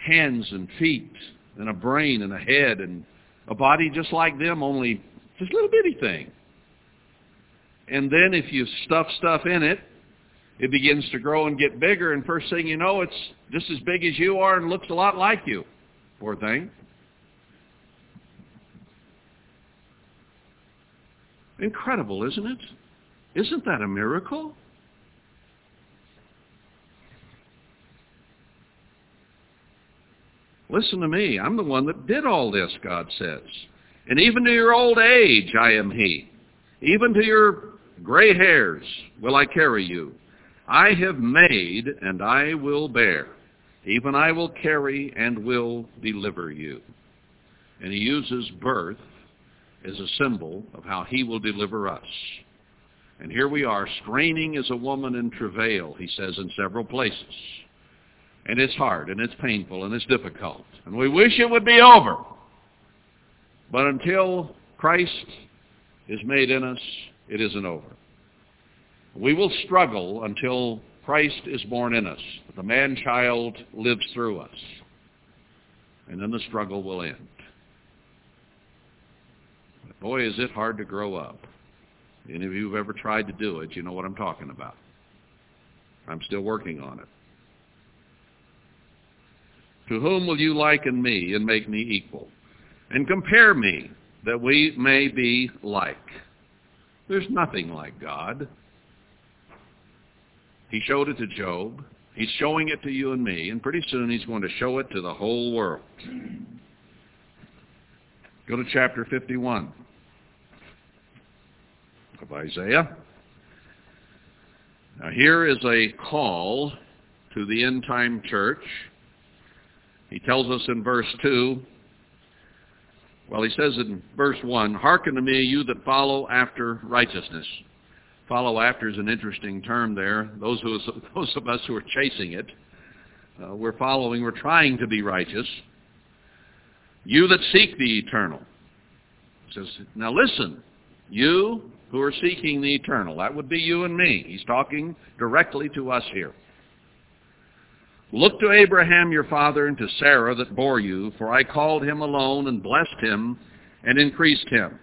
hands and feet and a brain and a head and a body just like them, only just a little bitty thing. And then if you stuff stuff in it, it begins to grow and get bigger, and first thing you know, it's just as big as you are and looks a lot like you. Poor thing. Incredible, isn't it? Isn't that a miracle? Listen to me. I'm the one that did all this, God says. And even to your old age, I am he. Even to your gray hairs will I carry you. I have made, and I will bear. Even I will carry and will deliver you. And he uses birth as a symbol of how he will deliver us. And here we are, straining as a woman in travail, he says in several places. And it's hard, and it's painful, and it's difficult. And we wish it would be over. But until Christ is made in us, it isn't over. We will struggle until Christ is born in us. The man-child lives through us. And then the struggle will end. Boy, is it hard to grow up. Any of you who've ever tried to do it, you know what I'm talking about. I'm still working on it. To whom will you liken me and make me equal? And compare me that we may be like. There's nothing like God. He showed it to Job. He's showing it to you and me, and pretty soon he's going to show it to the whole world. Go to chapter 51 of Isaiah. Now here is a call to the end time church. He tells us in verse 2, well, he says in verse 1, Hearken to me, you that follow after righteousness. Follow after is an interesting term there. Those, who, those of us who are chasing it, uh, we're following, we're trying to be righteous. You that seek the eternal. He says, now listen, you who are seeking the eternal. That would be you and me. He's talking directly to us here. Look to Abraham your father and to Sarah that bore you, for I called him alone and blessed him and increased him.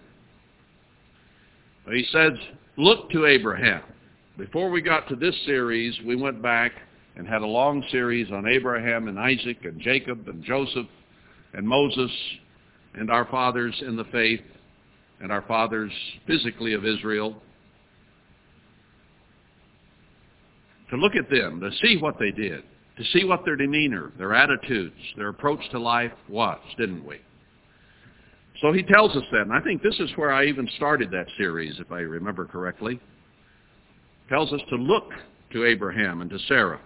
He says, look to Abraham. Before we got to this series, we went back and had a long series on Abraham and Isaac and Jacob and Joseph and Moses and our fathers in the faith and our fathers physically of Israel. To look at them, to see what they did to see what their demeanor, their attitudes, their approach to life was, didn't we? So he tells us that, and I think this is where I even started that series, if I remember correctly. Tells us to look to Abraham and to Sarah.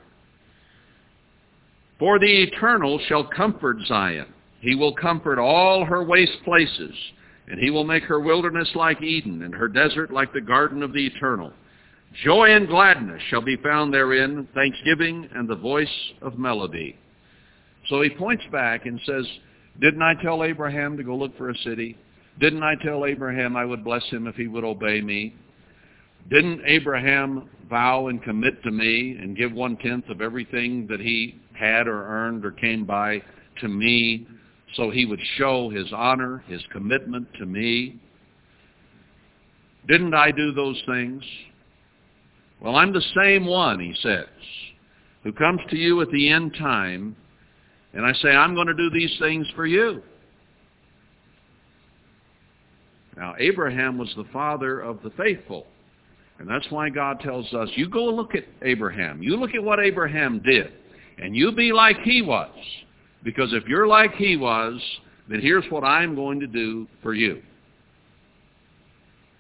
For the eternal shall comfort Zion. He will comfort all her waste places, and he will make her wilderness like Eden, and her desert like the garden of the eternal. Joy and gladness shall be found therein, thanksgiving and the voice of melody. So he points back and says, didn't I tell Abraham to go look for a city? Didn't I tell Abraham I would bless him if he would obey me? Didn't Abraham vow and commit to me and give one-tenth of everything that he had or earned or came by to me so he would show his honor, his commitment to me? Didn't I do those things? Well, I'm the same one, he says, who comes to you at the end time, and I say, I'm going to do these things for you. Now, Abraham was the father of the faithful. And that's why God tells us, you go look at Abraham. You look at what Abraham did. And you be like he was. Because if you're like he was, then here's what I'm going to do for you.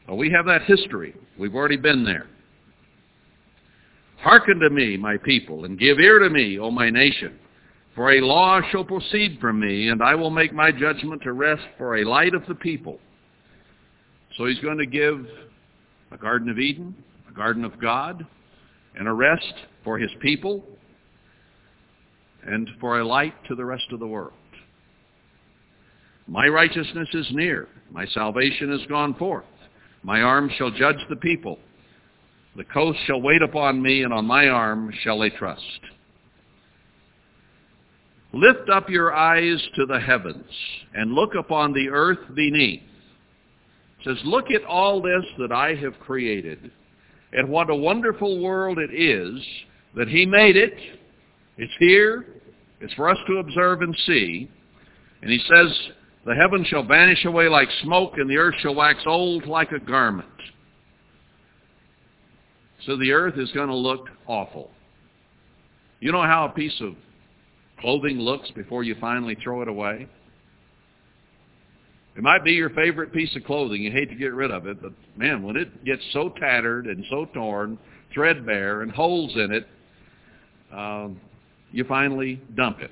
Well, we have that history. We've already been there. Hearken to me, my people, and give ear to me, O my nation. For a law shall proceed from me, and I will make my judgment to rest for a light of the people. So he's going to give a Garden of Eden, a Garden of God, and a rest for his people, and for a light to the rest of the world. My righteousness is near. My salvation is gone forth. My arm shall judge the people. The coast shall wait upon me, and on my arm shall they trust. Lift up your eyes to the heavens, and look upon the earth beneath. It says, look at all this that I have created, and what a wonderful world it is that he made it. It's here. It's for us to observe and see. And he says, the heavens shall vanish away like smoke, and the earth shall wax old like a garment. So the earth is going to look awful. You know how a piece of clothing looks before you finally throw it away? It might be your favorite piece of clothing. You hate to get rid of it, but man, when it gets so tattered and so torn, threadbare, and holes in it, um, you finally dump it.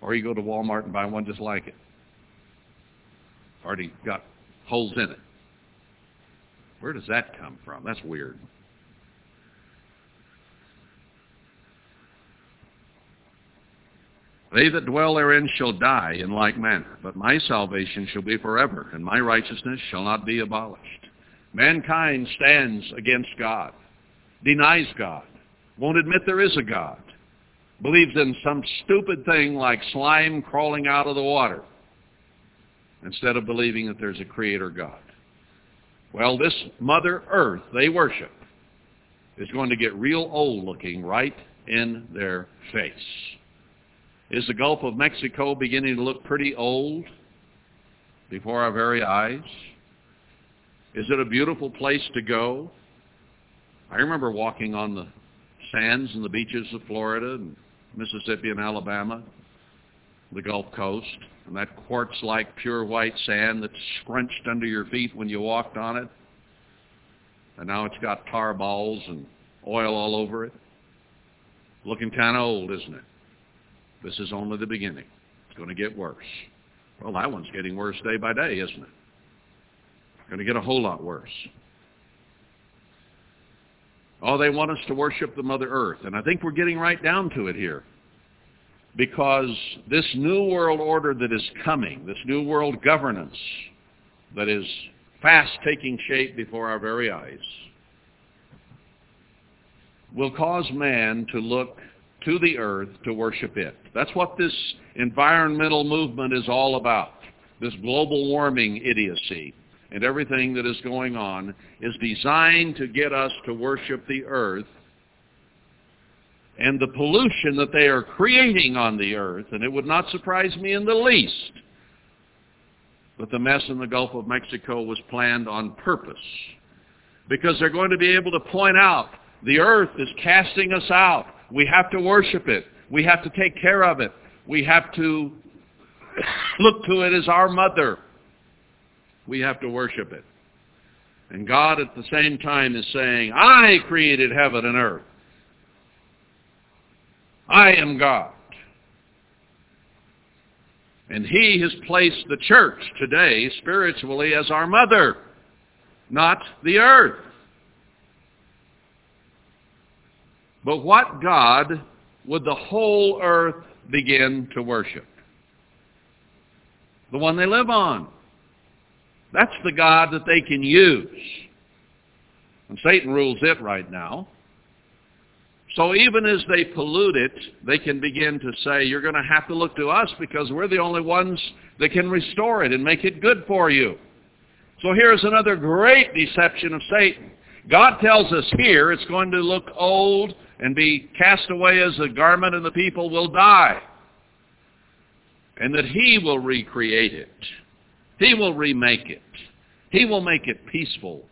Or you go to Walmart and buy one just like it. Already got holes in it. Where does that come from? That's weird. They that dwell therein shall die in like manner, but my salvation shall be forever, and my righteousness shall not be abolished. Mankind stands against God, denies God, won't admit there is a God, believes in some stupid thing like slime crawling out of the water, instead of believing that there's a creator God. Well, this Mother Earth they worship is going to get real old looking right in their face. Is the Gulf of Mexico beginning to look pretty old? before our very eyes? Is it a beautiful place to go? I remember walking on the sands and the beaches of Florida and Mississippi and Alabama, the Gulf Coast, and that quartz-like pure white sand that scrunched under your feet when you walked on it. And now it's got tar balls and oil all over it. Looking kind of old, isn't it? This is only the beginning. It's going to get worse. Well, that one's getting worse day by day, isn't it? Going to get a whole lot worse. Oh, they want us to worship the Mother Earth. And I think we're getting right down to it here. Because this new world order that is coming, this new world governance that is fast taking shape before our very eyes, will cause man to look to the earth to worship it. That's what this environmental movement is all about, this global warming idiocy and everything that is going on is designed to get us to worship the earth and the pollution that they are creating on the earth, and it would not surprise me in the least that the mess in the Gulf of Mexico was planned on purpose. Because they're going to be able to point out the earth is casting us out. We have to worship it. We have to take care of it. We have to look to it as our mother. We have to worship it. And God at the same time is saying, I created heaven and earth. I am God. And he has placed the church today spiritually as our mother, not the earth. But what God would the whole earth begin to worship? The one they live on. That's the God that they can use. And Satan rules it right now. So even as they pollute it, they can begin to say, you're going to have to look to us because we're the only ones that can restore it and make it good for you. So here's another great deception of Satan. God tells us here it's going to look old and be cast away as a garment and the people will die. And that he will recreate it. He will remake it. He will make it peaceful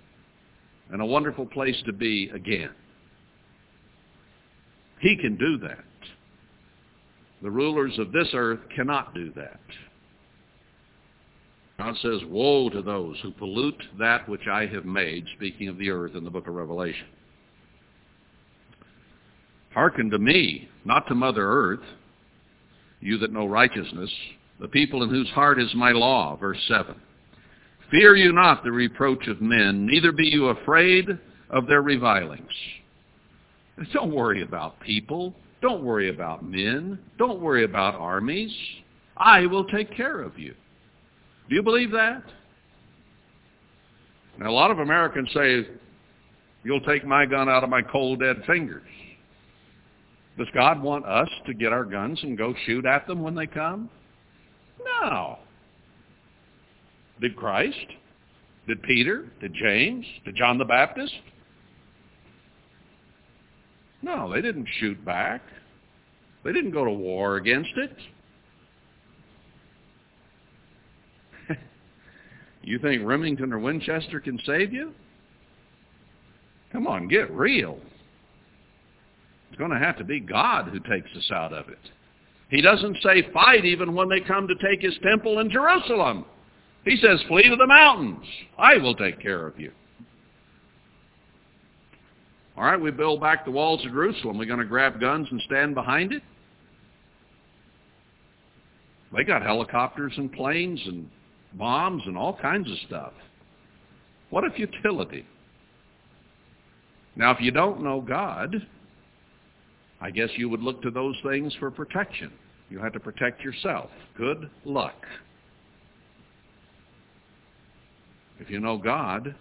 and a wonderful place to be again. He can do that. The rulers of this earth cannot do that. God says, woe to those who pollute that which I have made, speaking of the earth in the book of Revelation. Hearken to me, not to Mother Earth, you that know righteousness, the people in whose heart is my law, verse 7. Fear you not the reproach of men, neither be you afraid of their revilings. Don't worry about people. Don't worry about men. Don't worry about armies. I will take care of you. Do you believe that? Now, a lot of Americans say, you'll take my gun out of my cold, dead fingers. Does God want us to get our guns and go shoot at them when they come? No. Did Christ? Did Peter? Did James? Did John the Baptist? No, they didn't shoot back. They didn't go to war against it. you think Remington or Winchester can save you? Come on, get real. It's going to have to be God who takes us out of it. He doesn't say fight even when they come to take his temple in Jerusalem. He says flee to the mountains. I will take care of you. All right, we build back the walls of Jerusalem. We're going to grab guns and stand behind it? They got helicopters and planes and bombs and all kinds of stuff. What a futility. Now, if you don't know God, I guess you would look to those things for protection. You have to protect yourself. Good luck. If you know God,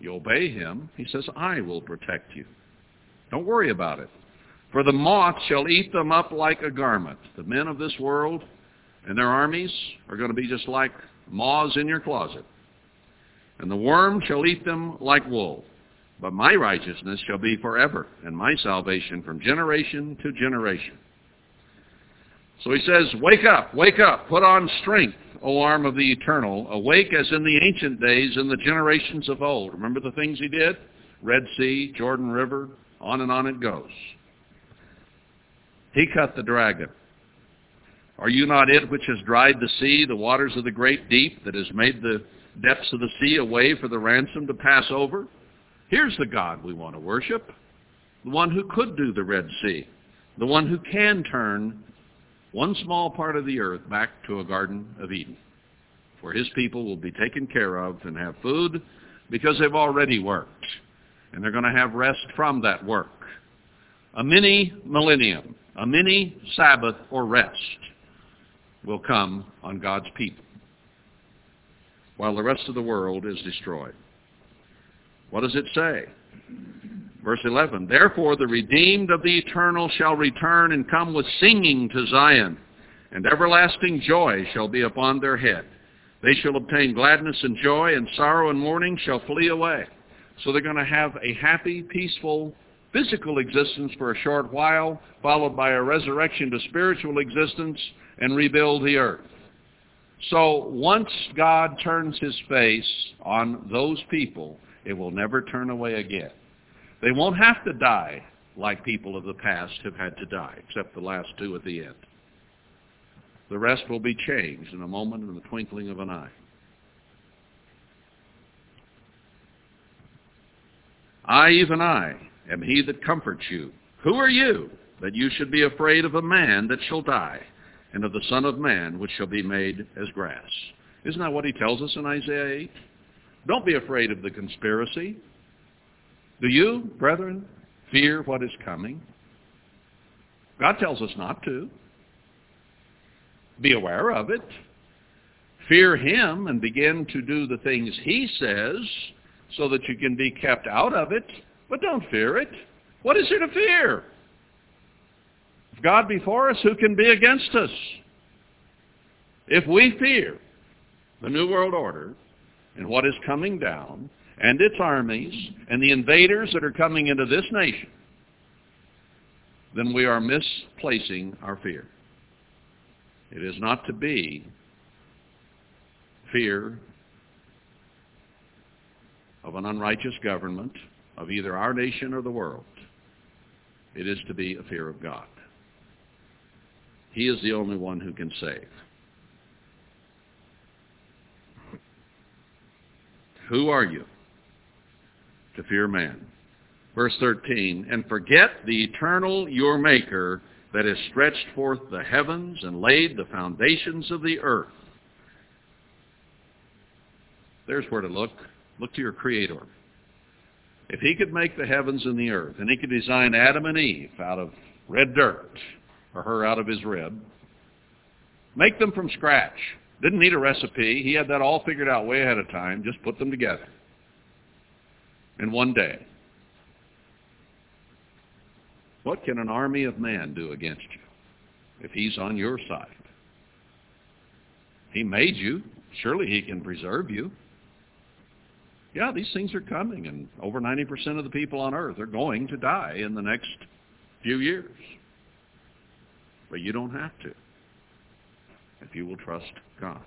you obey him, he says, I will protect you. Don't worry about it. For the moth shall eat them up like a garment. The men of this world and their armies are going to be just like moths in your closet. And the worm shall eat them like wool. But my righteousness shall be forever, and my salvation from generation to generation. So he says, wake up, wake up, put on strength, O arm of the eternal, awake as in the ancient days in the generations of old. Remember the things he did? Red Sea, Jordan River, on and on it goes. He cut the dragon. Are you not it which has dried the sea, the waters of the great deep, that has made the depths of the sea a way for the ransom to pass over? Here's the God we want to worship, the one who could do the Red Sea, the one who can turn one small part of the earth back to a Garden of Eden, where his people will be taken care of and have food because they've already worked, and they're going to have rest from that work. A mini millennium, a mini Sabbath or rest will come on God's people while the rest of the world is destroyed. What does it say? Verse 11, Therefore the redeemed of the eternal shall return and come with singing to Zion, and everlasting joy shall be upon their head. They shall obtain gladness and joy, and sorrow and mourning shall flee away. So they're going to have a happy, peaceful, physical existence for a short while, followed by a resurrection to spiritual existence, and rebuild the earth. So once God turns his face on those people, it will never turn away again. They won't have to die like people of the past have had to die, except the last two at the end. The rest will be changed in a moment in the twinkling of an eye. I, even I, am he that comforts you. Who are you, that you should be afraid of a man that shall die, and of the Son of Man, which shall be made as grass? Isn't that what he tells us in Isaiah 8? Don't be afraid of the conspiracy. Do you, brethren, fear what is coming? God tells us not to. Be aware of it. Fear him and begin to do the things he says so that you can be kept out of it, but don't fear it. What is there to fear? If God be for us, who can be against us? If we fear the New World Order and what is coming down, and its armies and the invaders that are coming into this nation, then we are misplacing our fear. It is not to be fear of an unrighteous government of either our nation or the world. It is to be a fear of God. He is the only one who can save. Who are you? to fear man. Verse 13, and forget the eternal your maker that has stretched forth the heavens and laid the foundations of the earth. There's where to look. Look to your Creator. If he could make the heavens and the earth, and he could design Adam and Eve out of red dirt, or her out of his rib, make them from scratch. Didn't need a recipe. He had that all figured out way ahead of time. Just put them together in one day. What can an army of man do against you if he's on your side? He made you. Surely he can preserve you. Yeah, these things are coming, and over 90% of the people on earth are going to die in the next few years. But you don't have to if you will trust God.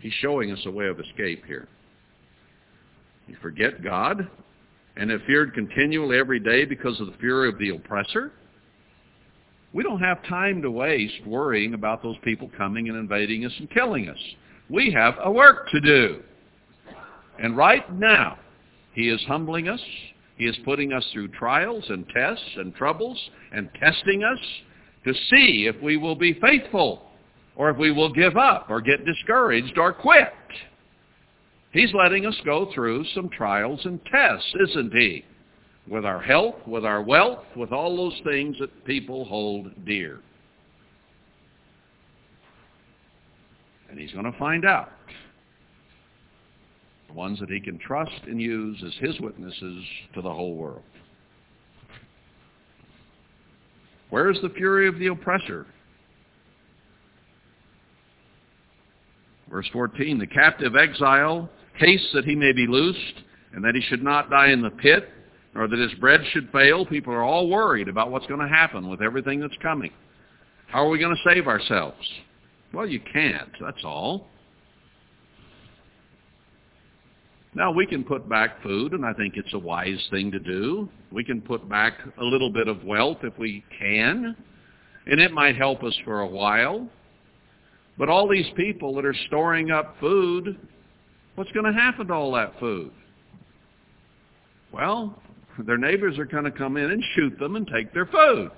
He's showing us a way of escape here. You forget God and have feared continually every day because of the fury of the oppressor. We don't have time to waste worrying about those people coming and invading us and killing us. We have a work to do. And right now, he is humbling us. He is putting us through trials and tests and troubles and testing us to see if we will be faithful or if we will give up or get discouraged or quit. He's letting us go through some trials and tests, isn't he? With our health, with our wealth, with all those things that people hold dear. And he's going to find out the ones that he can trust and use as his witnesses to the whole world. Where is the fury of the oppressor? Verse 14, the captive exile hastes that he may be loosed, and that he should not die in the pit, nor that his bread should fail. People are all worried about what's going to happen with everything that's coming. How are we going to save ourselves? Well, you can't, that's all. Now, we can put back food, and I think it's a wise thing to do. We can put back a little bit of wealth if we can, and it might help us for a while. But all these people that are storing up food, what's going to happen to all that food? Well, their neighbors are going to come in and shoot them and take their food.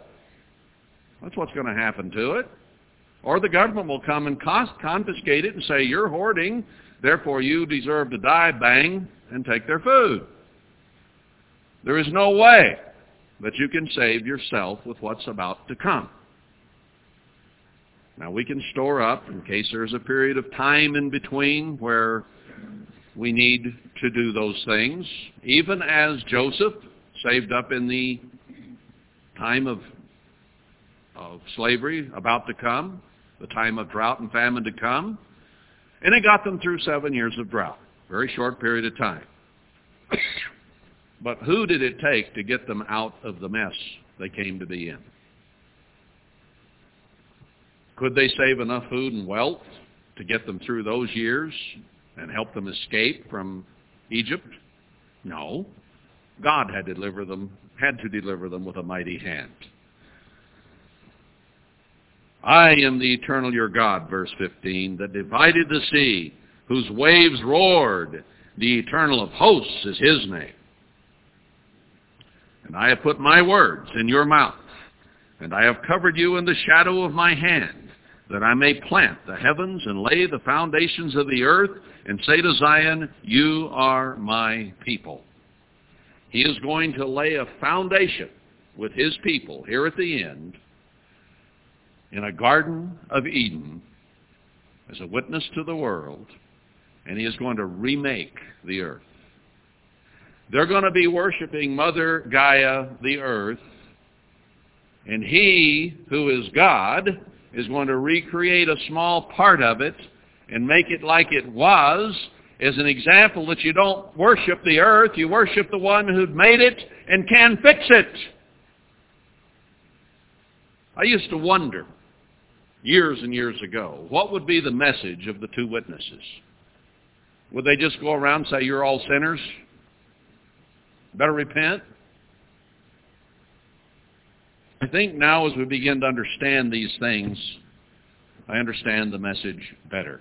That's what's going to happen to it. Or the government will come and confiscate it and say, you're hoarding, therefore you deserve to die, bang, and take their food. There is no way that you can save yourself with what's about to come. Now we can store up in case there's a period of time in between where we need to do those things, even as Joseph saved up in the time of, of slavery about to come, the time of drought and famine to come, and it got them through seven years of drought, very short period of time. but who did it take to get them out of the mess they came to be in? Could they save enough food and wealth to get them through those years and help them escape from Egypt? No. God had deliver them, had to deliver them with a mighty hand. I am the eternal your God, verse 15, that divided the sea, whose waves roared. The eternal of hosts is his name. And I have put my words in your mouth, and I have covered you in the shadow of my hand, that I may plant the heavens and lay the foundations of the earth, and say to Zion, You are my people. He is going to lay a foundation with his people here at the end in a Garden of Eden as a witness to the world, and he is going to remake the earth. They're going to be worshiping Mother Gaia, the earth, and he, who is God, is going to recreate a small part of it and make it like it was as an example that you don't worship the earth, you worship the one who made it and can fix it. I used to wonder years and years ago, what would be the message of the two witnesses? Would they just go around and say, you're all sinners? Better repent? I think now as we begin to understand these things, I understand the message better.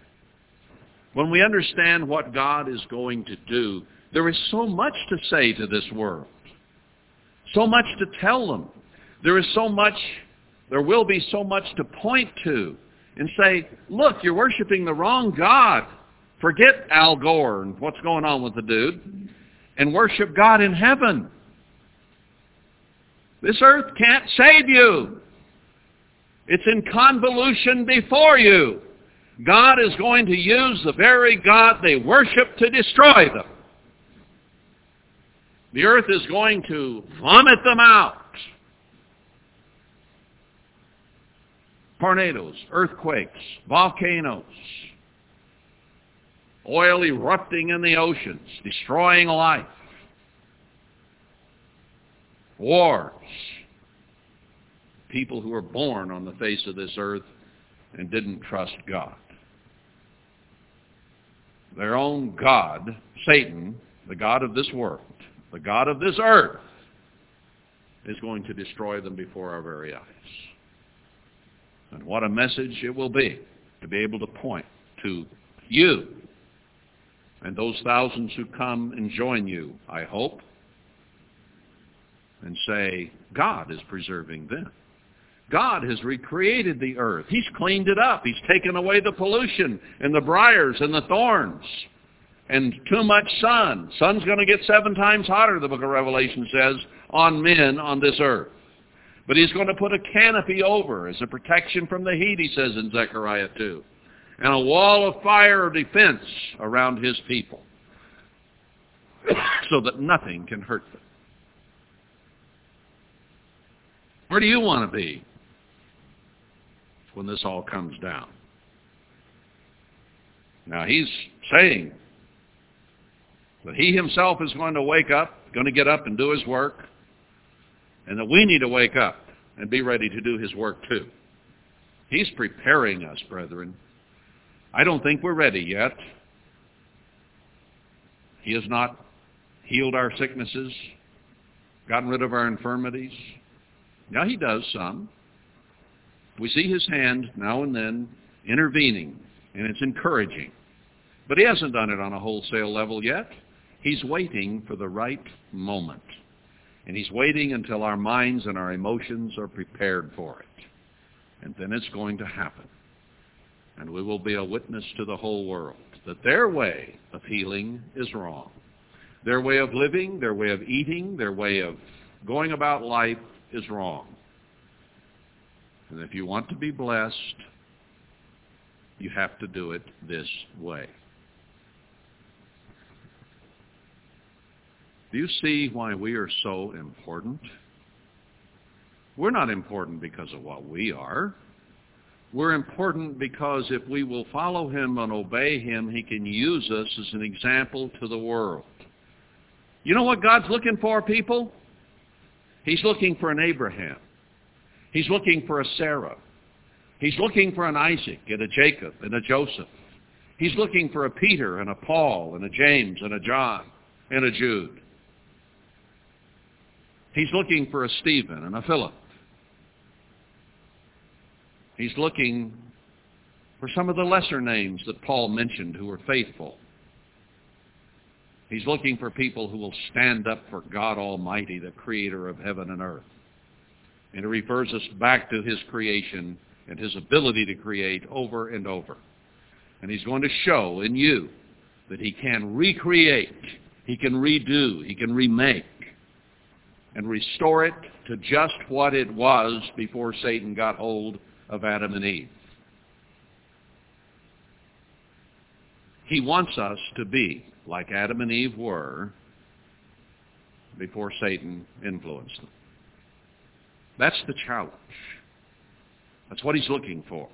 When we understand what God is going to do, there is so much to say to this world. So much to tell them. There is so much, there will be so much to point to and say, look, you're worshiping the wrong God. Forget Al Gore and what's going on with the dude and worship God in heaven. This earth can't save you. It's in convolution before you. God is going to use the very God they worship to destroy them. The earth is going to vomit them out. Tornadoes, earthquakes, volcanoes, oil erupting in the oceans, destroying life wars, people who were born on the face of this earth and didn't trust God. Their own God, Satan, the God of this world, the God of this earth, is going to destroy them before our very eyes. And what a message it will be to be able to point to you and those thousands who come and join you, I hope, and say, God is preserving them. God has recreated the earth. He's cleaned it up. He's taken away the pollution and the briars and the thorns and too much sun. Sun's going to get seven times hotter, the book of Revelation says, on men on this earth. But he's going to put a canopy over as a protection from the heat, he says in Zechariah 2. And a wall of fire of defense around his people so that nothing can hurt them. Where do you want to be when this all comes down? Now he's saying that he himself is going to wake up, going to get up and do his work, and that we need to wake up and be ready to do his work too. He's preparing us, brethren. I don't think we're ready yet. He has not healed our sicknesses, gotten rid of our infirmities. Now he does some. We see his hand now and then intervening, and it's encouraging. But he hasn't done it on a wholesale level yet. He's waiting for the right moment. And he's waiting until our minds and our emotions are prepared for it. And then it's going to happen. And we will be a witness to the whole world that their way of healing is wrong. Their way of living, their way of eating, their way of going about life is wrong. And if you want to be blessed, you have to do it this way. Do you see why we are so important? We're not important because of what we are. We're important because if we will follow him and obey him, he can use us as an example to the world. You know what God's looking for, people? He's looking for an Abraham. He's looking for a Sarah. He's looking for an Isaac and a Jacob and a Joseph. He's looking for a Peter and a Paul and a James and a John and a Jude. He's looking for a Stephen and a Philip. He's looking for some of the lesser names that Paul mentioned who were faithful. He's looking for people who will stand up for God Almighty, the creator of heaven and earth. And it refers us back to his creation and his ability to create over and over. And he's going to show in you that he can recreate, he can redo, he can remake, and restore it to just what it was before Satan got hold of Adam and Eve. He wants us to be like Adam and Eve were before Satan influenced them. That's the challenge. That's what he's looking for.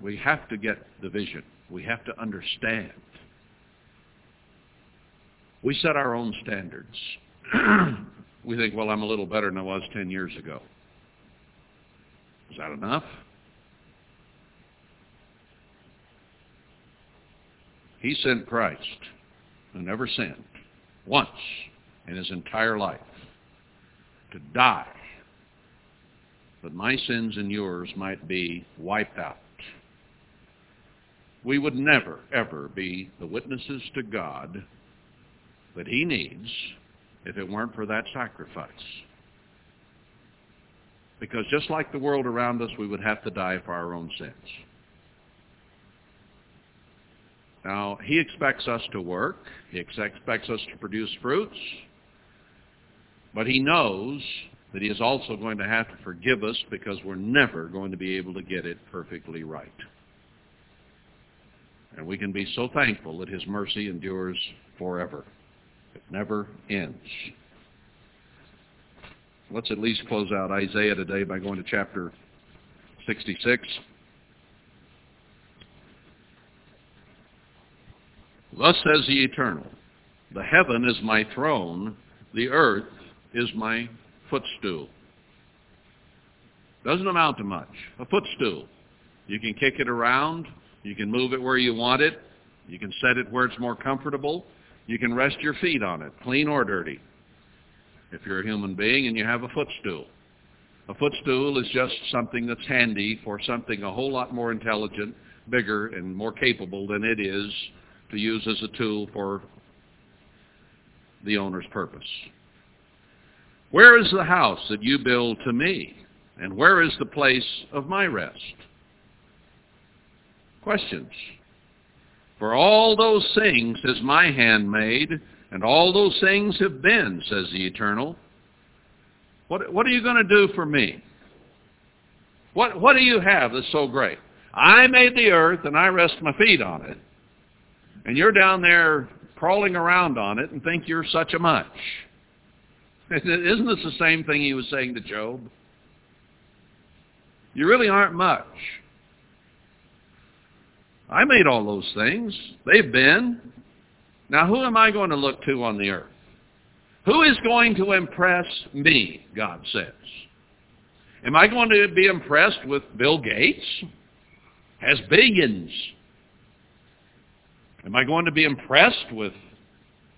We have to get the vision. We have to understand. We set our own standards. we think, well, I'm a little better than I was 10 years ago. Is that enough? He sent Christ, who never sinned, once in his entire life, to die that my sins and yours might be wiped out. We would never, ever be the witnesses to God that he needs if it weren't for that sacrifice. Because just like the world around us, we would have to die for our own sins. Now, he expects us to work. He expects us to produce fruits. But he knows that he is also going to have to forgive us because we're never going to be able to get it perfectly right. And we can be so thankful that his mercy endures forever. It never ends. Let's at least close out Isaiah today by going to chapter 66. Thus says the Eternal, The heaven is my throne, the earth is my footstool. Doesn't amount to much. A footstool. You can kick it around. You can move it where you want it. You can set it where it's more comfortable. You can rest your feet on it, clean or dirty, if you're a human being and you have a footstool. A footstool is just something that's handy for something a whole lot more intelligent, bigger, and more capable than it is to use as a tool for the owner's purpose. Where is the house that you build to me? And where is the place of my rest? Questions. For all those things has my hand made, and all those things have been, says the Eternal. What, what are you going to do for me? What, what do you have that's so great? I made the earth, and I rest my feet on it. And you're down there crawling around on it and think you're such a much. Isn't this the same thing he was saying to Job? You really aren't much. I made all those things. They've been. Now who am I going to look to on the earth? Who is going to impress me, God says? Am I going to be impressed with Bill Gates? Has billions. Am I going to be impressed with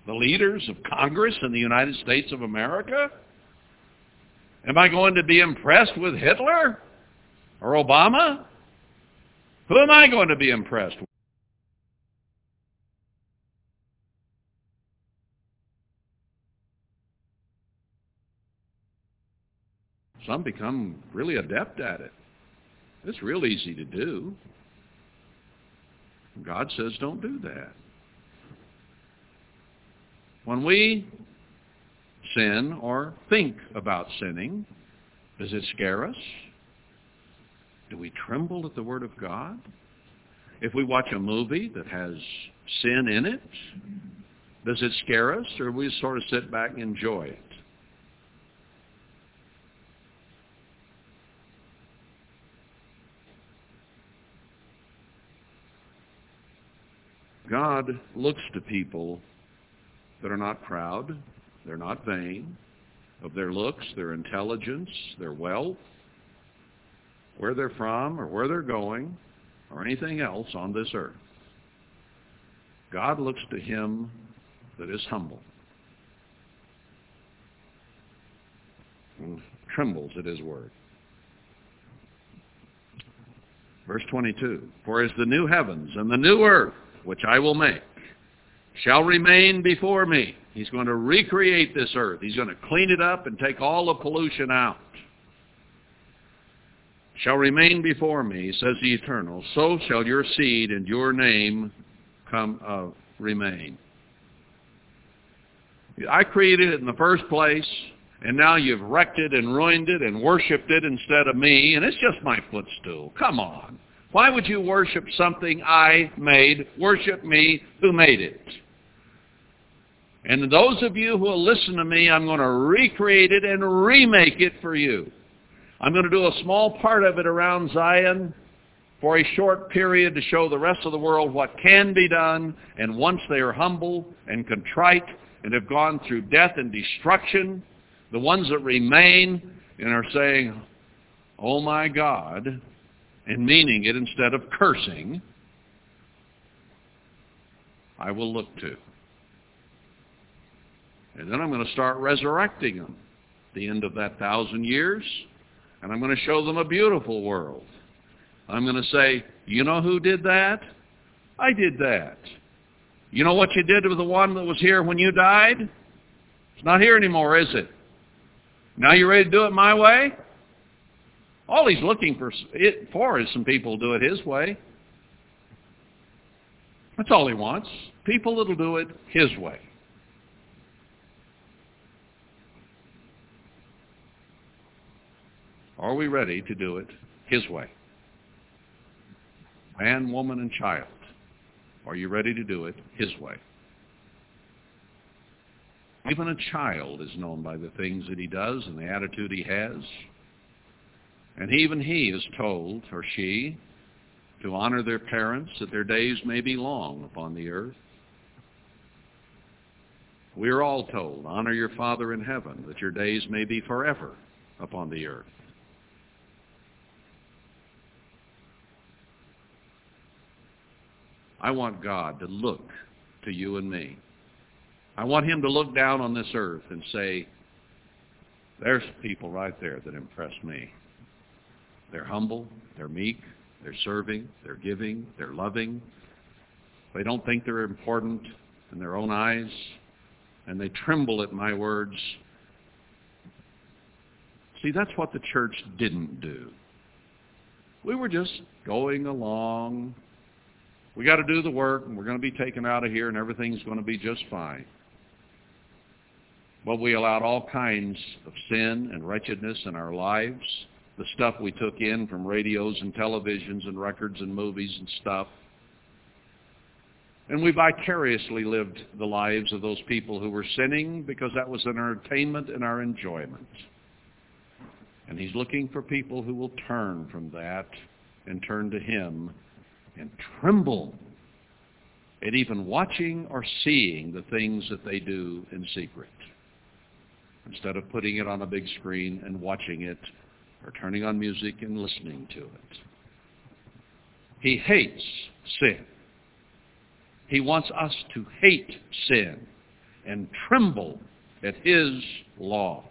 the leaders of Congress in the United States of America? Am I going to be impressed with Hitler or Obama? Who am I going to be impressed with? Some become really adept at it. It's real easy to do. God says don't do that. When we sin or think about sinning, does it scare us? Do we tremble at the Word of God? If we watch a movie that has sin in it, does it scare us or we sort of sit back and enjoy it? God looks to people that are not proud, they're not vain of their looks, their intelligence, their wealth, where they're from or where they're going, or anything else on this earth. God looks to him that is humble and trembles at his word. Verse 22, For as the new heavens and the new earth which I will make, shall remain before me. He's going to recreate this earth. He's going to clean it up and take all the pollution out. Shall remain before me, says the Eternal. So shall your seed and your name come uh, remain. I created it in the first place, and now you've wrecked it and ruined it and worshipped it instead of me, and it's just my footstool. Come on. Why would you worship something I made? Worship me who made it. And those of you who will listen to me, I'm going to recreate it and remake it for you. I'm going to do a small part of it around Zion for a short period to show the rest of the world what can be done. And once they are humble and contrite and have gone through death and destruction, the ones that remain and are saying, Oh my God, and meaning it instead of cursing, I will look to. And then I'm going to start resurrecting them At the end of that thousand years, and I'm going to show them a beautiful world. I'm going to say, you know who did that? I did that. You know what you did with the one that was here when you died? It's not here anymore, is it? Now you ready to do it my way? All he's looking for, it, for is some people to do it his way. That's all he wants. People that'll do it his way. Are we ready to do it his way? Man, woman, and child. Are you ready to do it his way? Even a child is known by the things that he does and the attitude he has. And even he is told, or she, to honor their parents that their days may be long upon the earth. We are all told, honor your Father in heaven, that your days may be forever upon the earth. I want God to look to you and me. I want him to look down on this earth and say, there's people right there that impress me. They're humble, they're meek, they're serving, they're giving, they're loving. They don't think they're important in their own eyes, and they tremble at my words. See, that's what the church didn't do. We were just going along. We got to do the work, and we're going to be taken out of here, and everything's going to be just fine. But we allowed all kinds of sin and wretchedness in our lives the stuff we took in from radios and televisions and records and movies and stuff. And we vicariously lived the lives of those people who were sinning because that was an entertainment and our enjoyment. And he's looking for people who will turn from that and turn to him and tremble at even watching or seeing the things that they do in secret instead of putting it on a big screen and watching it or turning on music and listening to it. He hates sin. He wants us to hate sin and tremble at his law.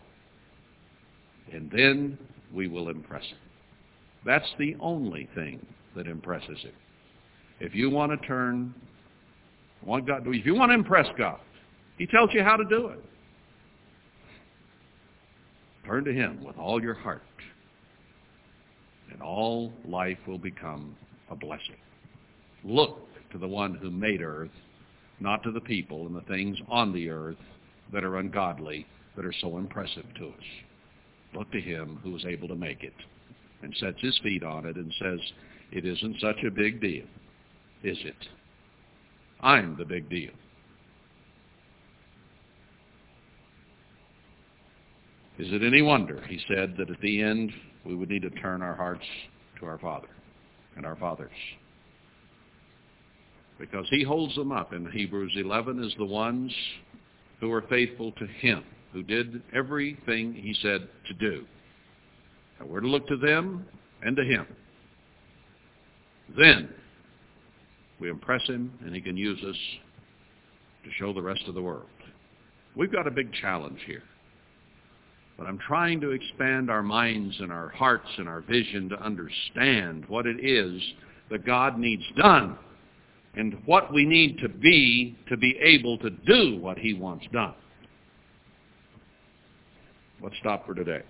And then we will impress him. That's the only thing that impresses him. If you want to turn, want God, if you want to impress God, he tells you how to do it. Turn to him with all your heart, and all life will become a blessing. Look to the one who made earth, not to the people and the things on the earth that are ungodly, that are so impressive to us. Look to him who is able to make it and sets his feet on it and says, it isn't such a big deal, is it? I'm the big deal. Is it any wonder, he said, that at the end we would need to turn our hearts to our Father and our fathers? Because he holds them up in Hebrews 11 as the ones who are faithful to him, who did everything he said to do. And we're to look to them and to him. Then we impress him and he can use us to show the rest of the world. We've got a big challenge here. But I'm trying to expand our minds and our hearts and our vision to understand what it is that God needs done and what we need to be to be able to do what he wants done. Let's stop for today.